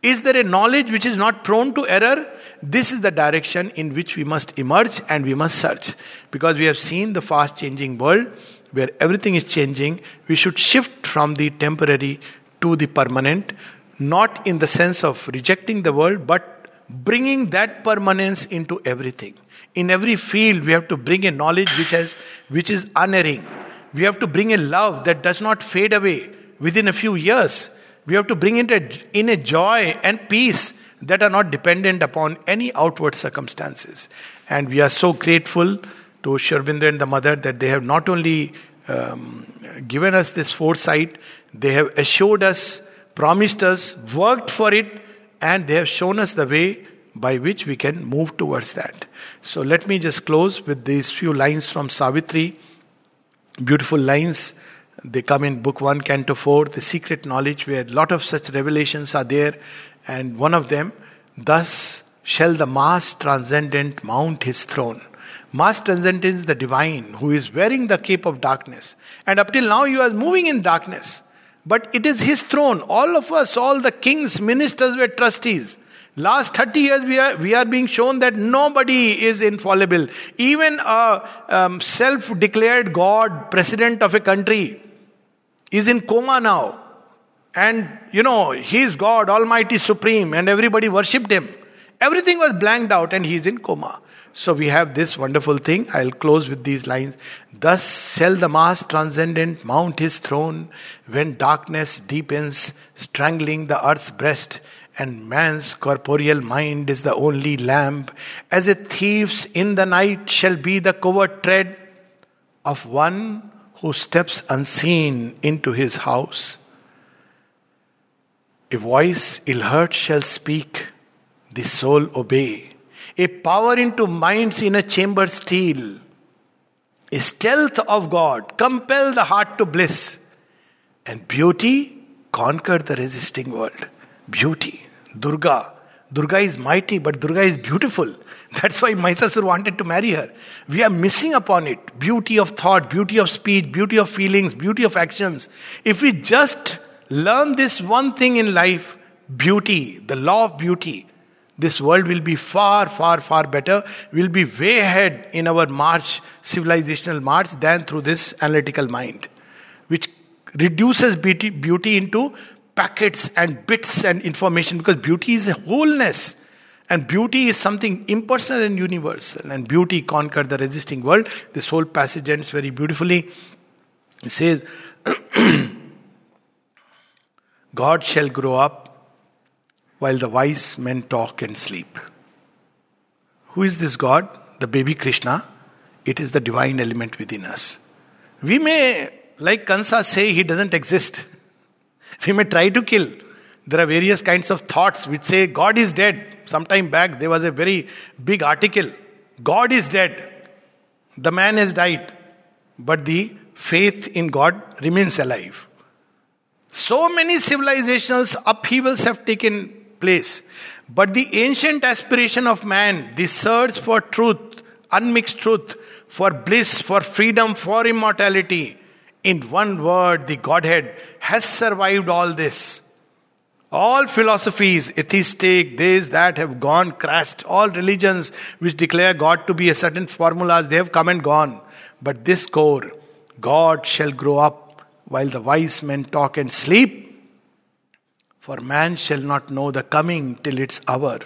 Is there a knowledge which is not prone to error? This is the direction in which we must emerge and we must search. Because we have seen the fast changing world where everything is changing, we should shift from the temporary to the permanent, not in the sense of rejecting the world, but bringing that permanence into everything. In every field, we have to bring a knowledge which has which is unerring. We have to bring a love that does not fade away within a few years. We have to bring in a, in a joy and peace that are not dependent upon any outward circumstances. And we are so grateful to Aurobindo and the mother that they have not only um, given us this foresight, they have assured us, promised us, worked for it, and they have shown us the way by which we can move towards that. So let me just close with these few lines from Savitri. Beautiful lines. They come in Book 1, Canto 4, The Secret Knowledge, where a lot of such revelations are there. And one of them, Thus shall the masked transcendent mount his throne. Masked Transcendent is the divine, who is wearing the cape of darkness. And up till now, you are moving in darkness. But it is his throne. All of us, all the kings, ministers were trustees. Last 30 years, we are, we are being shown that nobody is infallible. Even a um, self declared God, president of a country, is in coma now. And, you know, he is God, Almighty Supreme, and everybody worshipped him. Everything was blanked out, and he is in coma. So we have this wonderful thing. I'll close with these lines. Thus shall the masked transcendent mount his throne when darkness deepens, strangling the earth's breast, and man's corporeal mind is the only lamp. As a thief's in the night shall be the covert tread of one who steps unseen into his house. A voice ill heard shall speak, the soul obey a power into mind's in a chamber steel, a stealth of God, compel the heart to bliss, and beauty conquer the resisting world. Beauty, Durga, Durga is mighty, but Durga is beautiful. [laughs] That's why Mahishasur wanted to marry her. We are missing upon it. Beauty of thought, beauty of speech, beauty of feelings, beauty of actions. If we just learn this one thing in life, beauty, the law of beauty, this world will be far, far, far better. We'll be way ahead in our march, civilizational march, than through this analytical mind, which reduces beauty, beauty into packets and bits and information because beauty is a wholeness. And beauty is something impersonal and universal. And beauty conquered the resisting world. This whole passage ends very beautifully. It says, [clears throat] God shall grow up while the wise men talk and sleep. Who is this God? The baby Krishna. It is the divine element within us. We may, like Kansa, say he doesn't exist. [laughs] We may try to kill. There are various kinds of thoughts which say God is dead. Sometime back, there was a very big article God is dead. The man has died. But the faith in God remains alive. So many civilizations, upheavals have taken place. But the ancient aspiration of man, the search for truth, unmixed truth, for bliss, for freedom, for immortality, in one word, the Godhead has survived all this. All philosophies, atheistic, this, that, have gone, crashed. All religions which declare God to be a certain formulas, they have come and gone. But this core, God shall grow up while the wise men talk and sleep. For man shall not know the coming till its hour,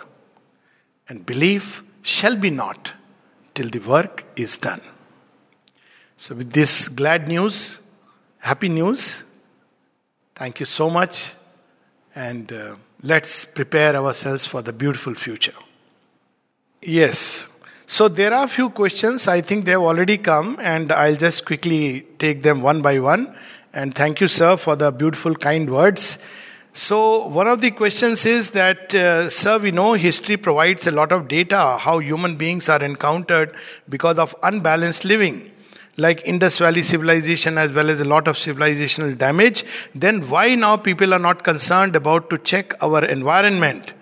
and belief shall be not till the work is done. So, with this glad news, happy news, thank you so much and uh, let's prepare ourselves for the beautiful future. Yes. So there are a few questions. I think they have already come, and I'll just quickly take them one by one. And thank you, sir, for the beautiful, kind words. So, one of the questions is that, uh, sir, we know history provides a lot of data how human beings are encountered because of unbalanced living. Like Indus Valley civilization as well as a lot of civilizational damage, then why now people are not concerned about to check our environment?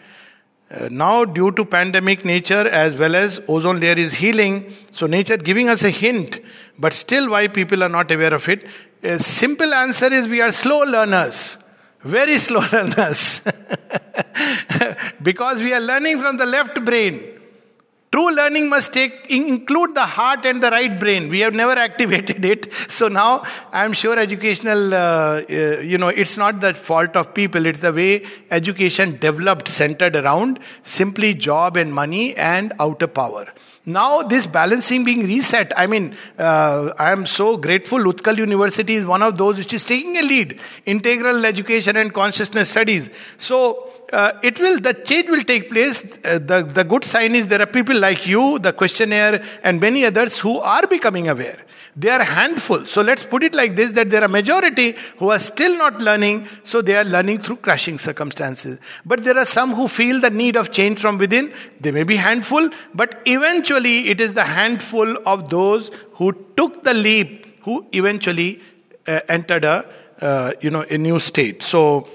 Uh, now due to pandemic nature as well as ozone layer is healing so nature giving us a hint but still why people are not aware of it? A simple answer is we are slow learners very slow [laughs] learners because we are learning from the left brain True learning must take include the heart and the right brain. We have never [laughs] activated it, so now I am sure educational. Uh, uh, you know, it's not the fault of people. It's the way education developed, centered around simply job and money and outer power. Now this balancing being reset. I mean, uh, I am so grateful. Utkal University is one of those which is taking a lead. Integral education and consciousness studies. So uh, it will the change will take place uh, the, the good sign is there are people like you the questionnaire and many others who are becoming aware they are handful so let's put it like this that there are majority who are still not learning so they are learning through crashing circumstances but there are some who feel the need of change from within they may be handful but eventually it is the handful of those who took the leap who eventually uh, entered a uh, you know a new state so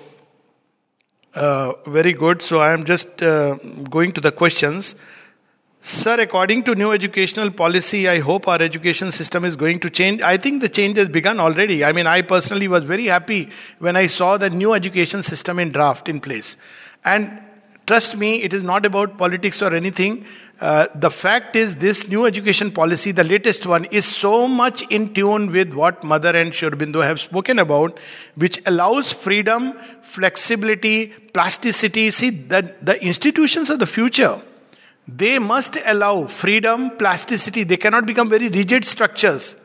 uh, very good. So I am just uh, going to the questions. Sir, according to new educational policy, I hope our education system is going to change. I think the change has begun already. I mean, I personally was very happy when I saw the new education system in draft in place. And trust me, it is not about politics or anything. Uh, the fact is, this new education policy, the latest one, is so much in tune with what Mother and Sri Aurobindo have spoken about, which allows freedom, flexibility, plasticity. See, the, the institutions of the future, they must allow freedom, plasticity. They cannot become very rigid structures.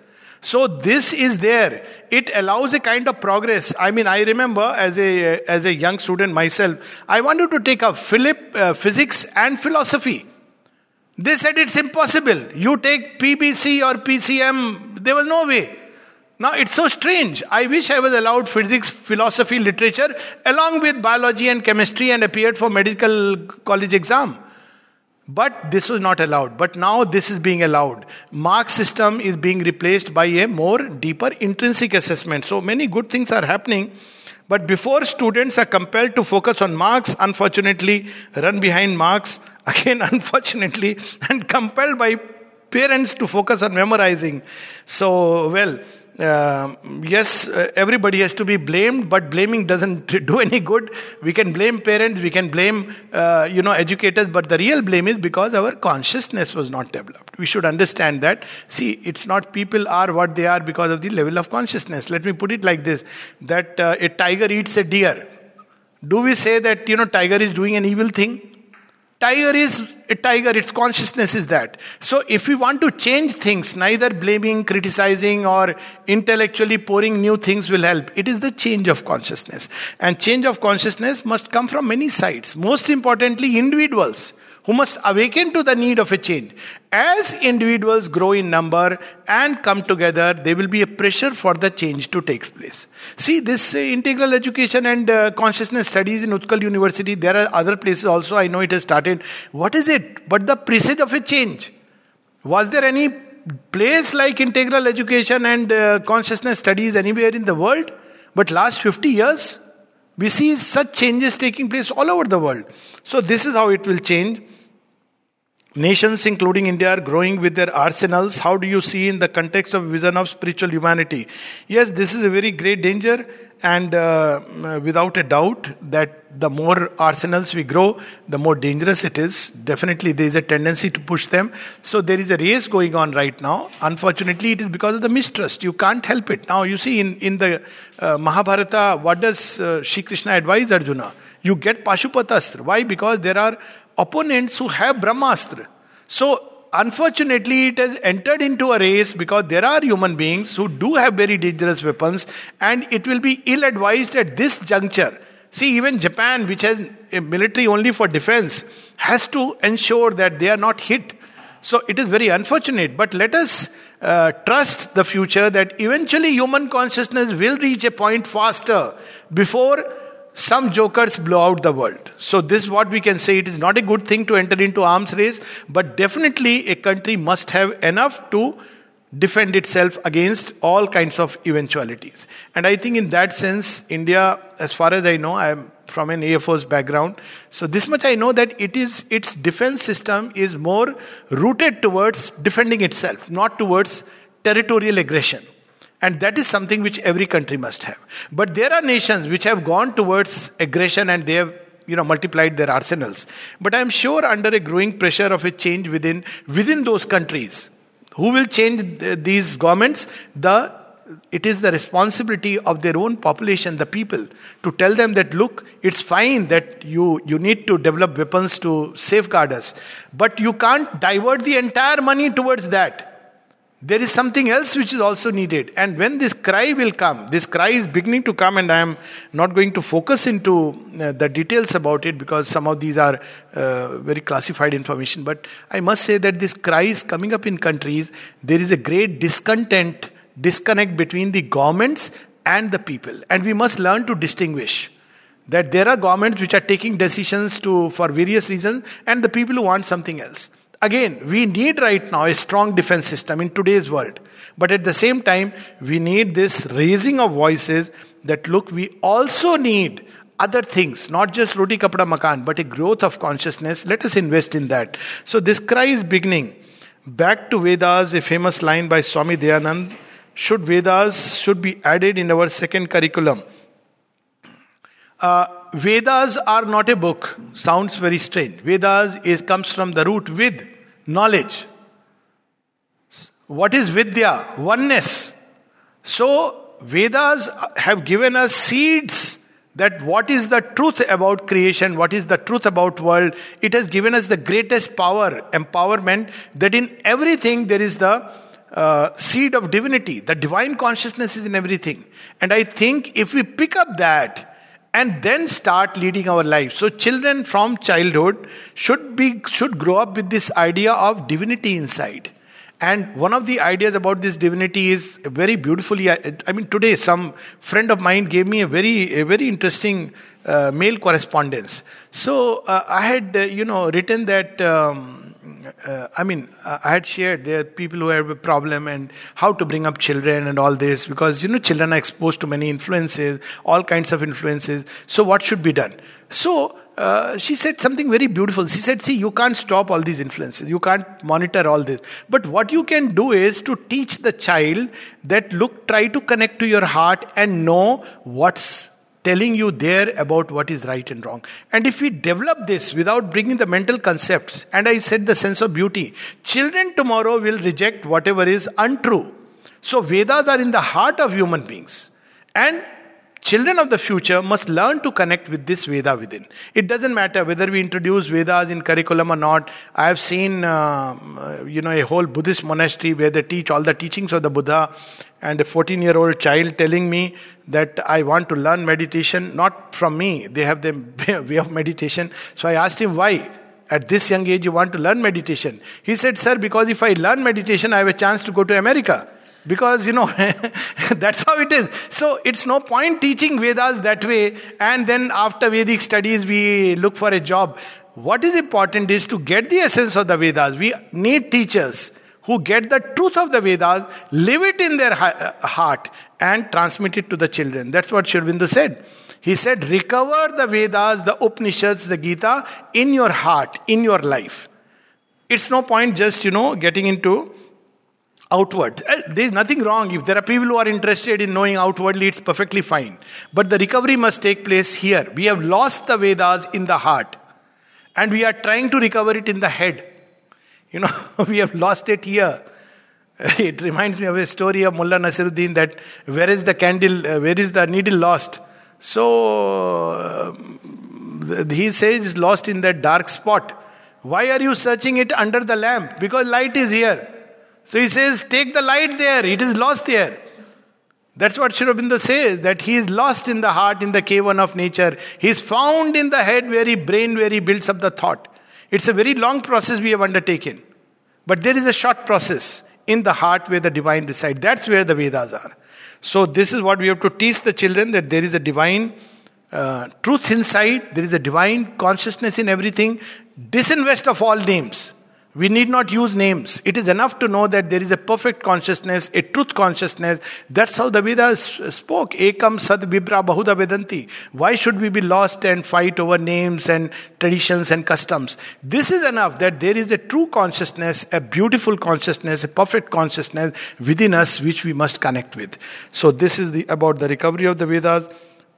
So this is there. It allows a kind of progress. I mean, I remember as a as a young student myself, I wanted to take up Philip uh, physics and philosophy. They said it's impossible. You take PBC or PCM, there was no way. Now it's so strange. I wish I was allowed physics, philosophy, literature along with biology and chemistry and appeared for medical college exam. But this was not allowed. But now this is being allowed. Mark system is being replaced by a more deeper intrinsic assessment. So many good things are happening. But before students are compelled to focus on marks, unfortunately, run behind marks, [laughs] again, unfortunately, and compelled by parents to focus on memorizing. So, well, uh, yes, uh, everybody has to be blamed, but blaming doesn't [laughs] do any good. We can blame parents, we can blame, uh, you know, educators, but the real blame is because our consciousness was not developed. We should understand that. See, it's not people are what they are because of the level of consciousness. Let me put it like this: that uh, a tiger eats a deer. Do we say that you know tiger is doing an evil thing? Tiger is a tiger, its consciousness is that. So, if we want to change things, neither blaming, criticizing, or intellectually pouring new things will help. It is the change of consciousness. And change of consciousness must come from many sides. Most importantly, individuals who must awaken to the need of a change. As individuals grow in number and come together, there will be a pressure for the change to take place. See, this uh, integral education and uh, consciousness studies in Utkal University, there are other places also, I know it has started. What is it? But the presage of a change. Was there any place like integral education and uh, consciousness studies anywhere in the world? But last 50 years, we see such changes taking place all over the world. So, this is how it will change. Nations, including India, are growing with their arsenals. How do you see in the context of vision of spiritual humanity? Yes, this is a very great danger, and uh, without a doubt, that the more arsenals we grow, the more dangerous it is. Definitely, there is a tendency to push them. So, there is a race going on right now. Unfortunately, it is because of the mistrust. You can't help it. Now, you see, in, in the uh, Mahabharata, what does uh, Shri Krishna advise Arjuna? You get Pashupatastra. Why? Because there are opponents who have Brahmastra. So, unfortunately, it has entered into a race because there are human beings who do have very dangerous weapons, and it will be ill advised at this juncture. See, even Japan, which has a military only for defense, has to ensure that they are not hit. So, it is very unfortunate, but let us uh, trust the future that eventually human consciousness will reach a point faster before some jokers blow out the world. So, this is what we can say. It is not a good thing to enter into arms race, but definitely a country must have enough to defend itself against all kinds of eventualities. And I think in that sense, India, as far as I know, I am from an Air Force background. So this much I know that it is its defense system is more rooted towards defending itself, not towards territorial aggression. And that is something which every country must have. But there are nations which have gone towards aggression and they have you know multiplied their arsenals. But I'm sure under a growing pressure of a change within within those countries, who will change these governments? The it is the responsibility of their own population, the people, to tell them that look, it's fine that you, you need to develop weapons to safeguard us, but you can't divert the entire money towards that there is something else which is also needed. And when this cry will come, this cry is beginning to come, and I am not going to focus into uh, the details about it because some of these are uh, very classified information. But I must say that this cry is coming up in countries. There is a great discontent, disconnect between the governments and the people. And we must learn to distinguish that there are governments which are taking decisions to for various reasons and the people who want something else Again, we need right now a strong defense system in today's world. But at the same time, we need this raising of voices that look, we also need other things, not just roti kapda makan, but a growth of consciousness. Let us invest in that. So this cry is beginning. Back to Vedas, a famous line by Swami Dayanand. Should Vedas should be added in our second curriculum? Uh, Vedas are not a book. Sounds very strange. Vedas is comes from the root with knowledge. What is Vidya? Oneness. So Vedas have given us seeds that what is the truth about creation, what is the truth about world. It has given us the greatest power, empowerment that in everything there is the uh, seed of divinity. The divine consciousness is in everything. And I think if we pick up that and then start leading our life so children from childhood should be should grow up with this idea of divinity inside. And one of the ideas about this divinity is very beautifully i mean today some friend of mine gave me a very a very interesting uh, mail correspondence. So uh, i had uh, you know written that um, uh, I mean, I had shared there are people who have a problem and how to bring up children and all this because you know children are exposed to many influences, all kinds of influences. So what should be done? So uh, she said something very beautiful. She said, "See, you can't stop all these influences. You can't monitor all this. But what you can do is to teach the child that look, try to connect to your heart and know what's." Telling you there about what is right and wrong. And if we develop this without bringing the mental concepts, and I said the sense of beauty, children tomorrow will reject whatever is untrue. So Vedas are in the heart of human beings. And children of the future must learn to connect with this Veda within. It doesn't matter whether we introduce Vedas in curriculum or not. I have seen, uh, you know, a whole Buddhist monastery where they teach all the teachings of the Buddha, and a 14 year old child telling me that I want to learn meditation, not from me. They have the [laughs] way of meditation. So I asked him why. At this young age, you want to learn meditation. He said, Sir, because if I learn meditation, I have a chance to go to America because you know [laughs] that's how it is so it's no point teaching vedas that way and then after vedic studies we look for a job what is important is to get the essence of the vedas we need teachers who get the truth of the vedas live it in their heart and transmit it to the children that's what Sri Aurobindo said he said recover the vedas the upanishads the gita in your heart in your life it's no point just you know getting into outward. Eh, There's nothing wrong. If there are people who are interested in knowing outwardly, it's perfectly fine. But the recovery must take place here. We have lost the Vedas in the heart, and we are trying to recover it in the head. You know, [laughs] we have lost it here. [laughs] It reminds me of a story of Mullah Nasiruddin that where is the candle, uh, where is the needle lost? So uh, he says, lost in that dark spot. Why are you searching it under the lamp? Because light is here. So he says, take the light there, it is lost there. That's what Sri Aurobindo says, that he is lost in the heart, in the cavern of nature. He is found in the head, where he brain, where he builds up the thought. It's a very long process we have undertaken. But there is a short process in the heart where the divine resides. That's where the Vedas are. So this is what we have to teach the children that there is a divine uh, truth inside, there is a divine consciousness in everything. Disinvest of all names. We need not use names. It is enough to know that there is a perfect consciousness, a truth consciousness. That's how the Vedas spoke. Ekam sad vipra bahuda vedanti. Why should we be lost and fight over names and traditions and customs? This is enough that there is a true consciousness, a beautiful consciousness, a perfect consciousness within us which we must connect with. So this is the, about the recovery of the Vedas.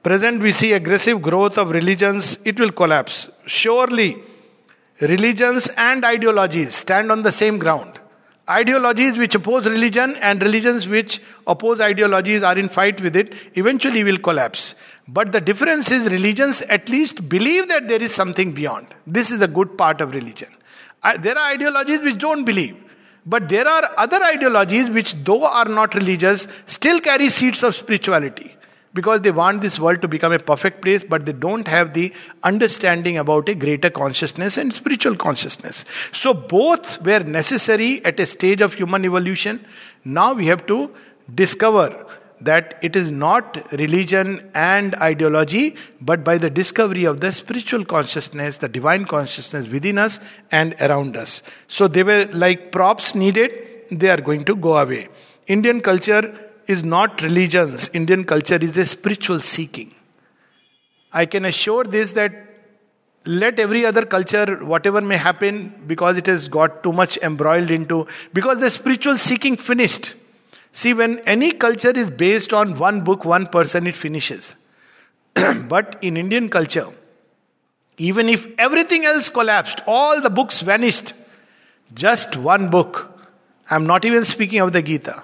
Present we see aggressive growth of religions. It will collapse. Surely religions and ideologies stand on the same ground. Ideologies which oppose religion and religions which oppose ideologies are in fight with it eventually will collapse. But the difference is religions at least believe that there is something beyond. This is a good part of religion. There are ideologies which don't believe. But there are other ideologies which, though are not religious, still carry seeds of spirituality because they want this world to become a perfect place, but they don't have the understanding about a greater consciousness and spiritual consciousness. So, both were necessary at a stage of human evolution. Now we have to discover that it is not religion and ideology, but by the discovery of the spiritual consciousness, the divine consciousness within us and around us. So, they were like props needed, they are going to go away. Indian culture is not religions, Indian culture is a spiritual seeking. I can assure this that let every other culture, whatever may happen, because it has got too much embroiled into, because the spiritual seeking finished. See, when any culture is based on one book, one person, it finishes. [clears throat] but in Indian culture, even if everything else collapsed, all the books vanished, just one book. I'm not even speaking of the Gita.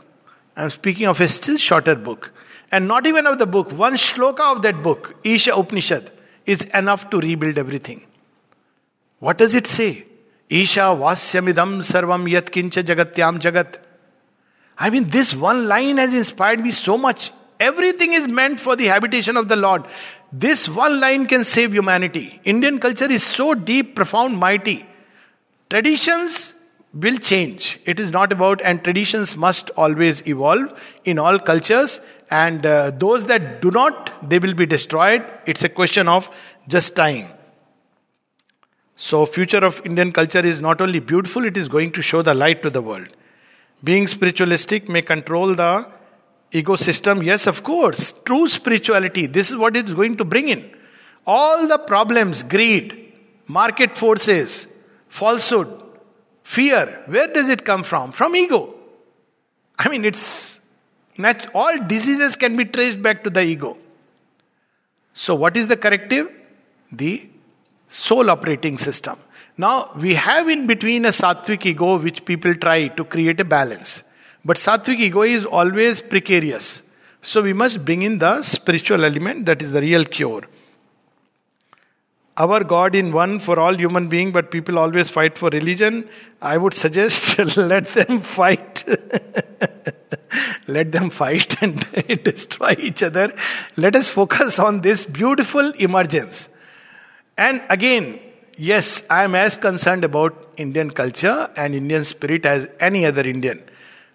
I'm speaking of a still shorter book. And not even of the book, one shloka of that book, Isha Upanishad, is enough to rebuild everything. What does it say? Isha vasyamidam sarvam yat kincha jagatyam jagat. I mean, this one line has inspired me so much. Everything is meant for the habitation of the Lord. This one line can save humanity. Indian culture is so deep, profound, mighty. Traditions will change. It is not about, and traditions must always evolve in all cultures. And uh, those that do not, they will be destroyed. It's a question of just time. So, future of Indian culture is not only beautiful, it is going to show the light to the world. Being spiritualistic may control the ecosystem. Yes, of course. True spirituality, this is what it's going to bring in. All the problems, greed, market forces, falsehood, fear, where does it come from? From ego. I mean, it's natural all diseases can be traced back to the ego. So, what is the corrective? The soul operating system. Now, we have in between a sattvic ego which people try to create a balance. But sattvic ego is always precarious. So, we must bring in the spiritual element that is the real cure. Our God in one for all human being, but people always fight for religion. I would suggest [laughs] let them fight. [laughs] let them fight and [laughs] destroy each other. Let us focus on this beautiful emergence and again, yes, I am as concerned about Indian culture and Indian spirit as any other Indian.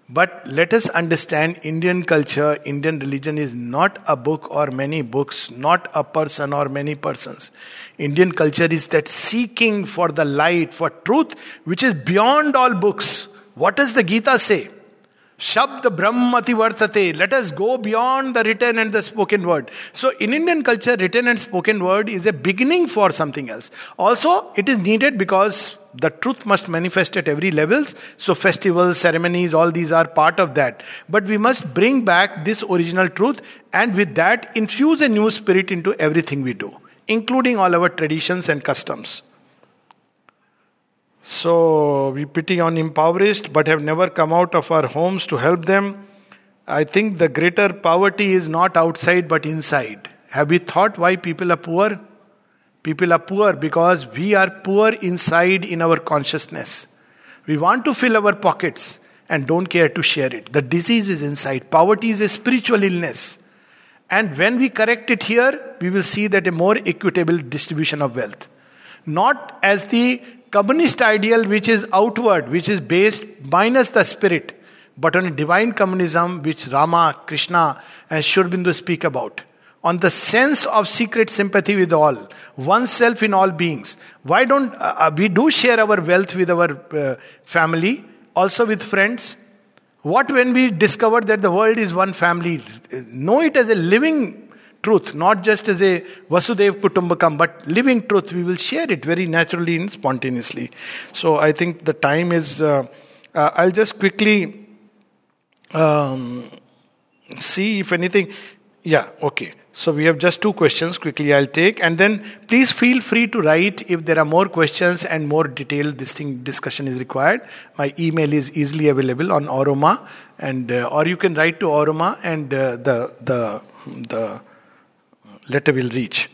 But let us understand Indian culture, Indian religion is not a book or many books, not a person or many persons. Indian culture is that seeking for the light, for truth, which is beyond all books. What does the Gita say? Shabd Brahmati Vartate. Let us go beyond the written and the spoken word. So, in Indian culture, written and spoken word is a beginning for something else. Also, it is needed because the truth must manifest at every levels. So, festivals, ceremonies, all these are part of that. But we must bring back this original truth and with that infuse a new spirit into everything we do, including all our traditions and customs. So we pity on impoverished but have never come out of our homes to help them. I think the greater poverty is not outside but inside. Have we thought why people are poor? People are poor because we are poor inside in our consciousness. We want to fill our pockets and don't care to share it. The disease is inside. Poverty is a spiritual illness. And when we correct it here, we will see that a more equitable distribution of wealth. Not as the communist ideal which is outward, which is based minus the spirit, but on a divine communism which Rama, Krishna, and Sri Aurobindo speak about. On the sense of secret sympathy with all, oneself in all beings. Why don't uh, uh, we do share our wealth with our uh, family, also with friends? What when we discover that the world is one family? Know it as a living truth, not just as a Vasudhaiva Kutumbakam, but living truth. We will share it very naturally and spontaneously. So I think the time is. Uh, uh, I'll just quickly um, see if anything. Yeah, okay. So we have just two questions. Quickly, I'll take, and then please feel free to write if there are more questions and more detailed this thing discussion is required. My email is easily available on Oroma, and uh, or you can write to Oroma and uh, the the the letter will reach.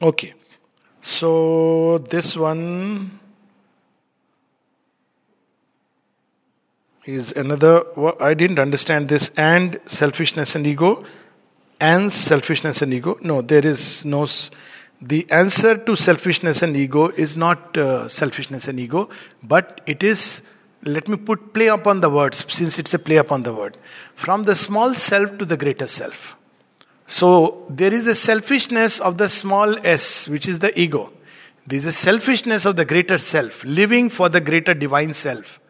Okay. So this one is another. I didn't understand this. And selfishness and ego. And selfishness and ego. No, there is no. The answer to selfishness and ego is not uh, selfishness and ego, but it is. Let me put play upon the words since it's a play upon the word. From the small self to the greater self. So there is a selfishness of the small s, which is the ego. There is a selfishness of the greater self, living for the greater divine self.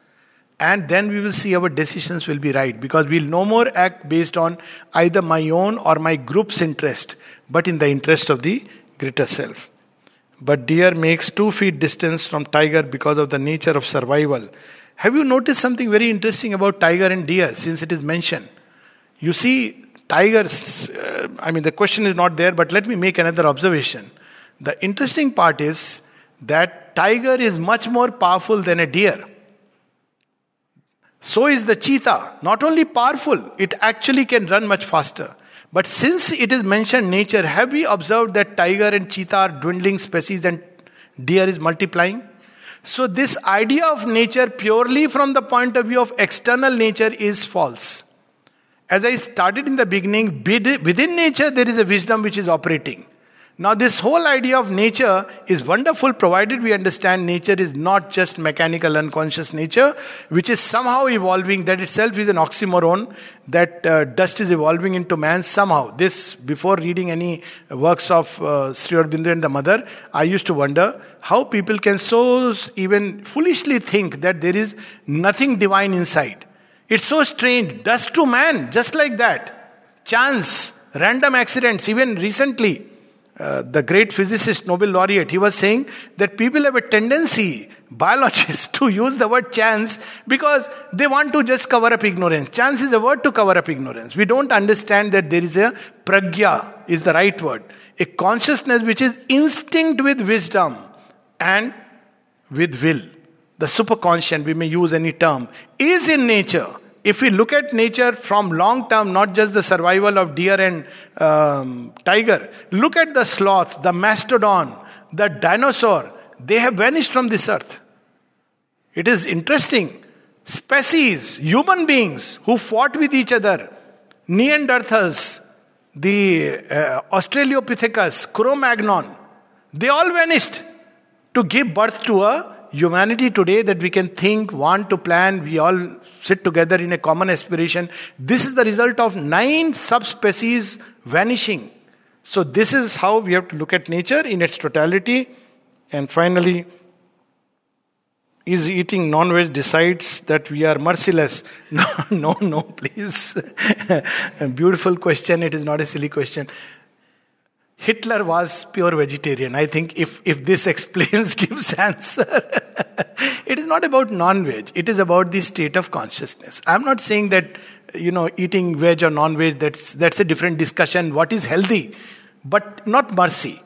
And then we will see our decisions will be right because we'll no more act based on either my own or my group's interest, but in the interest of the greater self. But deer makes two feet distance from tiger because of the nature of survival. Have you noticed something very interesting about tiger and deer since it is mentioned? You see, tigers, uh, I mean, the question is not there, but let me make another observation. The interesting part is that tiger is much more powerful than a deer. So is the cheetah. Not only powerful, it actually can run much faster. But since it is mentioned nature, have we observed that tiger and cheetah are dwindling species and deer is multiplying? So, this idea of nature purely from the point of view of external nature is false. As I started in the beginning, within nature there is a wisdom which is operating. Now, this whole idea of nature is wonderful provided we understand nature is not just mechanical unconscious nature, which is somehow evolving. That itself is an oxymoron. That uh, dust is evolving into man somehow. This, before reading any works of uh, Sri Aurobindo and the Mother, I used to wonder how people can so even foolishly think that there is nothing divine inside. It's so strange. Dust to man, just like that. Chance, random accidents, even recently uh, the great physicist, Nobel laureate, he was saying that people have a tendency, biologists, [laughs] to use the word chance because they want to just cover up ignorance. Chance is a word to cover up ignorance. We don't understand that there is a pragya, is the right word. A consciousness which is instinct with wisdom and with will. The superconscious, we may use any term, is in nature if we look at nature from long term, not just the survival of deer and um, tiger, look at the sloth, the mastodon, the dinosaur, they have vanished from this earth. It is interesting. Species, human beings who fought with each other, Neanderthals, the uh, Australopithecus, Cro Magnon, they all vanished to give birth to a humanity today that we can think, want to plan, we all sit together in a common aspiration. This is the result of nine subspecies vanishing. So, this is how we have to look at nature in its totality. And finally, is eating non veg decides that we are merciless? [laughs] No, no, no, please. [laughs] beautiful question. It is not a silly question. Hitler was pure vegetarian. I think if, if this [laughs] explains, gives answer. [laughs] it is not about non-veg. It is about the state of consciousness. I'm not saying that, you know, eating veg or non-veg, that's, that's a different discussion. What is healthy? But not mercy.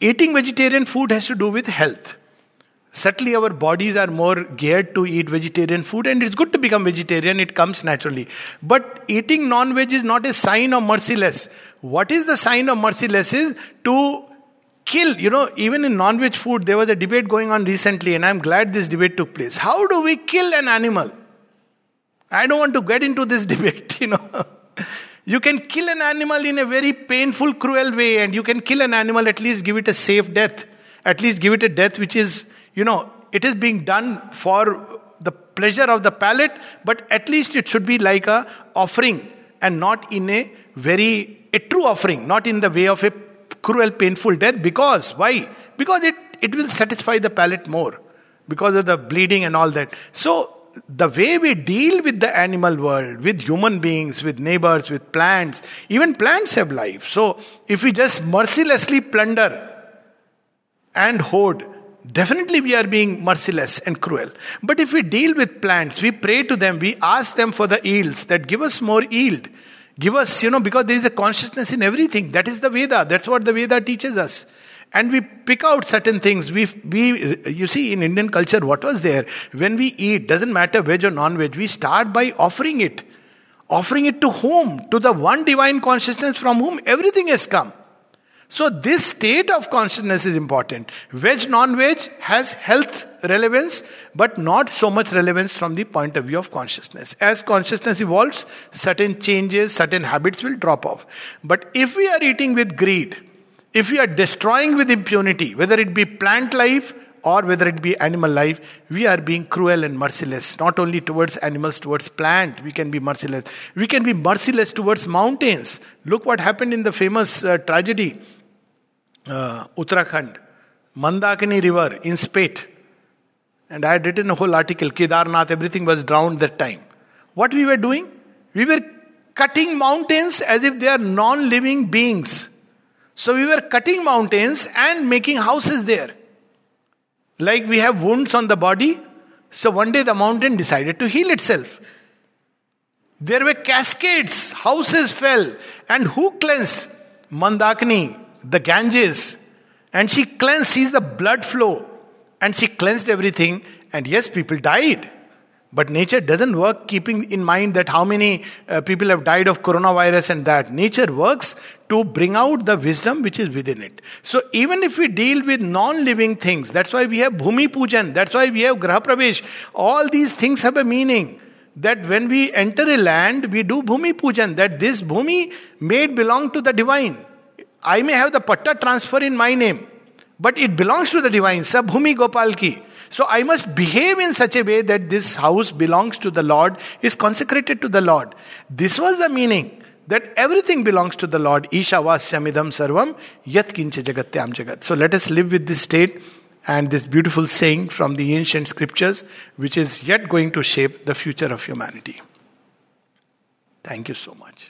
Eating vegetarian food has to do with health. Certainly, our bodies are more geared to eat vegetarian food, and it's good to become vegetarian, it comes naturally. But eating non veg is not a sign of merciless. What is the sign of merciless is to kill. You know, even in non veg food, there was a debate going on recently, and I'm glad this debate took place. How do we kill an animal? I don't want to get into this [laughs] debate, you know. you can kill an animal in a very painful, cruel way, and you can kill an animal, at least give it a safe death. At least give it a death which is you know, it is being done for the pleasure of the palate, but at least it should be like a offering and not in a very a true offering, not in the way of a cruel, painful death. Because why? Because it it will satisfy the palate more because of the bleeding and all that. So the way we deal with the animal world, with human beings, with neighbors, with plants, even plants have life. So if we just mercilessly plunder and hoard, Definitely, we are being merciless and cruel. But if we deal with plants, we pray to them, we ask them for the yields that give us more yield. Give us, you know, because there is a consciousness in everything. That is the Veda. That's what the Veda teaches us. And we pick out certain things. We, we, you see, in Indian culture, what was there? When we eat, doesn't matter veg or non veg, we start by offering it. Offering it to whom? To the one divine consciousness from whom everything has come. So, this state of consciousness is important. Veg, non veg has health relevance, but not so much relevance from the point of view of consciousness. As consciousness evolves, certain changes, certain habits will drop off. But if we are eating with greed, if we are destroying with impunity, whether it be plant life or whether it be animal life, we are being cruel and merciless. Not only towards animals, towards plant, we can be merciless. We can be merciless towards mountains. Look what happened in the famous uh, tragedy uh, Uttarakhand, Mandakini River in Spate. And I had written a whole article, Kedarnath, everything was drowned that time. What we were doing? We were cutting mountains as if they are non living beings. So we were cutting mountains and making houses there. Like we have wounds on the body. So one day the mountain decided to heal itself. There were cascades, houses fell. And who cleansed? Mandakini, the Ganges, and she cleansed, sees the blood flow, and she cleansed everything, and yes, people died. But nature doesn't work keeping in mind that how many uh, people have died of coronavirus and that. Nature works to bring out the wisdom which is within it. So even if we deal with non-living things, that's why we have Bhumi Pujan, that's why we have Graha Pravesh. All these things have a meaning. That when we enter a land, we do Bhumi Pujan, that this Bhumi made belong to the divine I may have the patta transfer in my name, but it belongs to the divine. Sabhumi Gopal ki. So I must behave in such a way that this house belongs to the Lord, is consecrated to the Lord. This was the meaning that everything belongs to the Lord. Isha vasyamidam sarvam yat kincha jagatyam jagat. So let us live with this state and this beautiful saying from the ancient scriptures, which is yet going to shape the future of humanity. Thank you so much.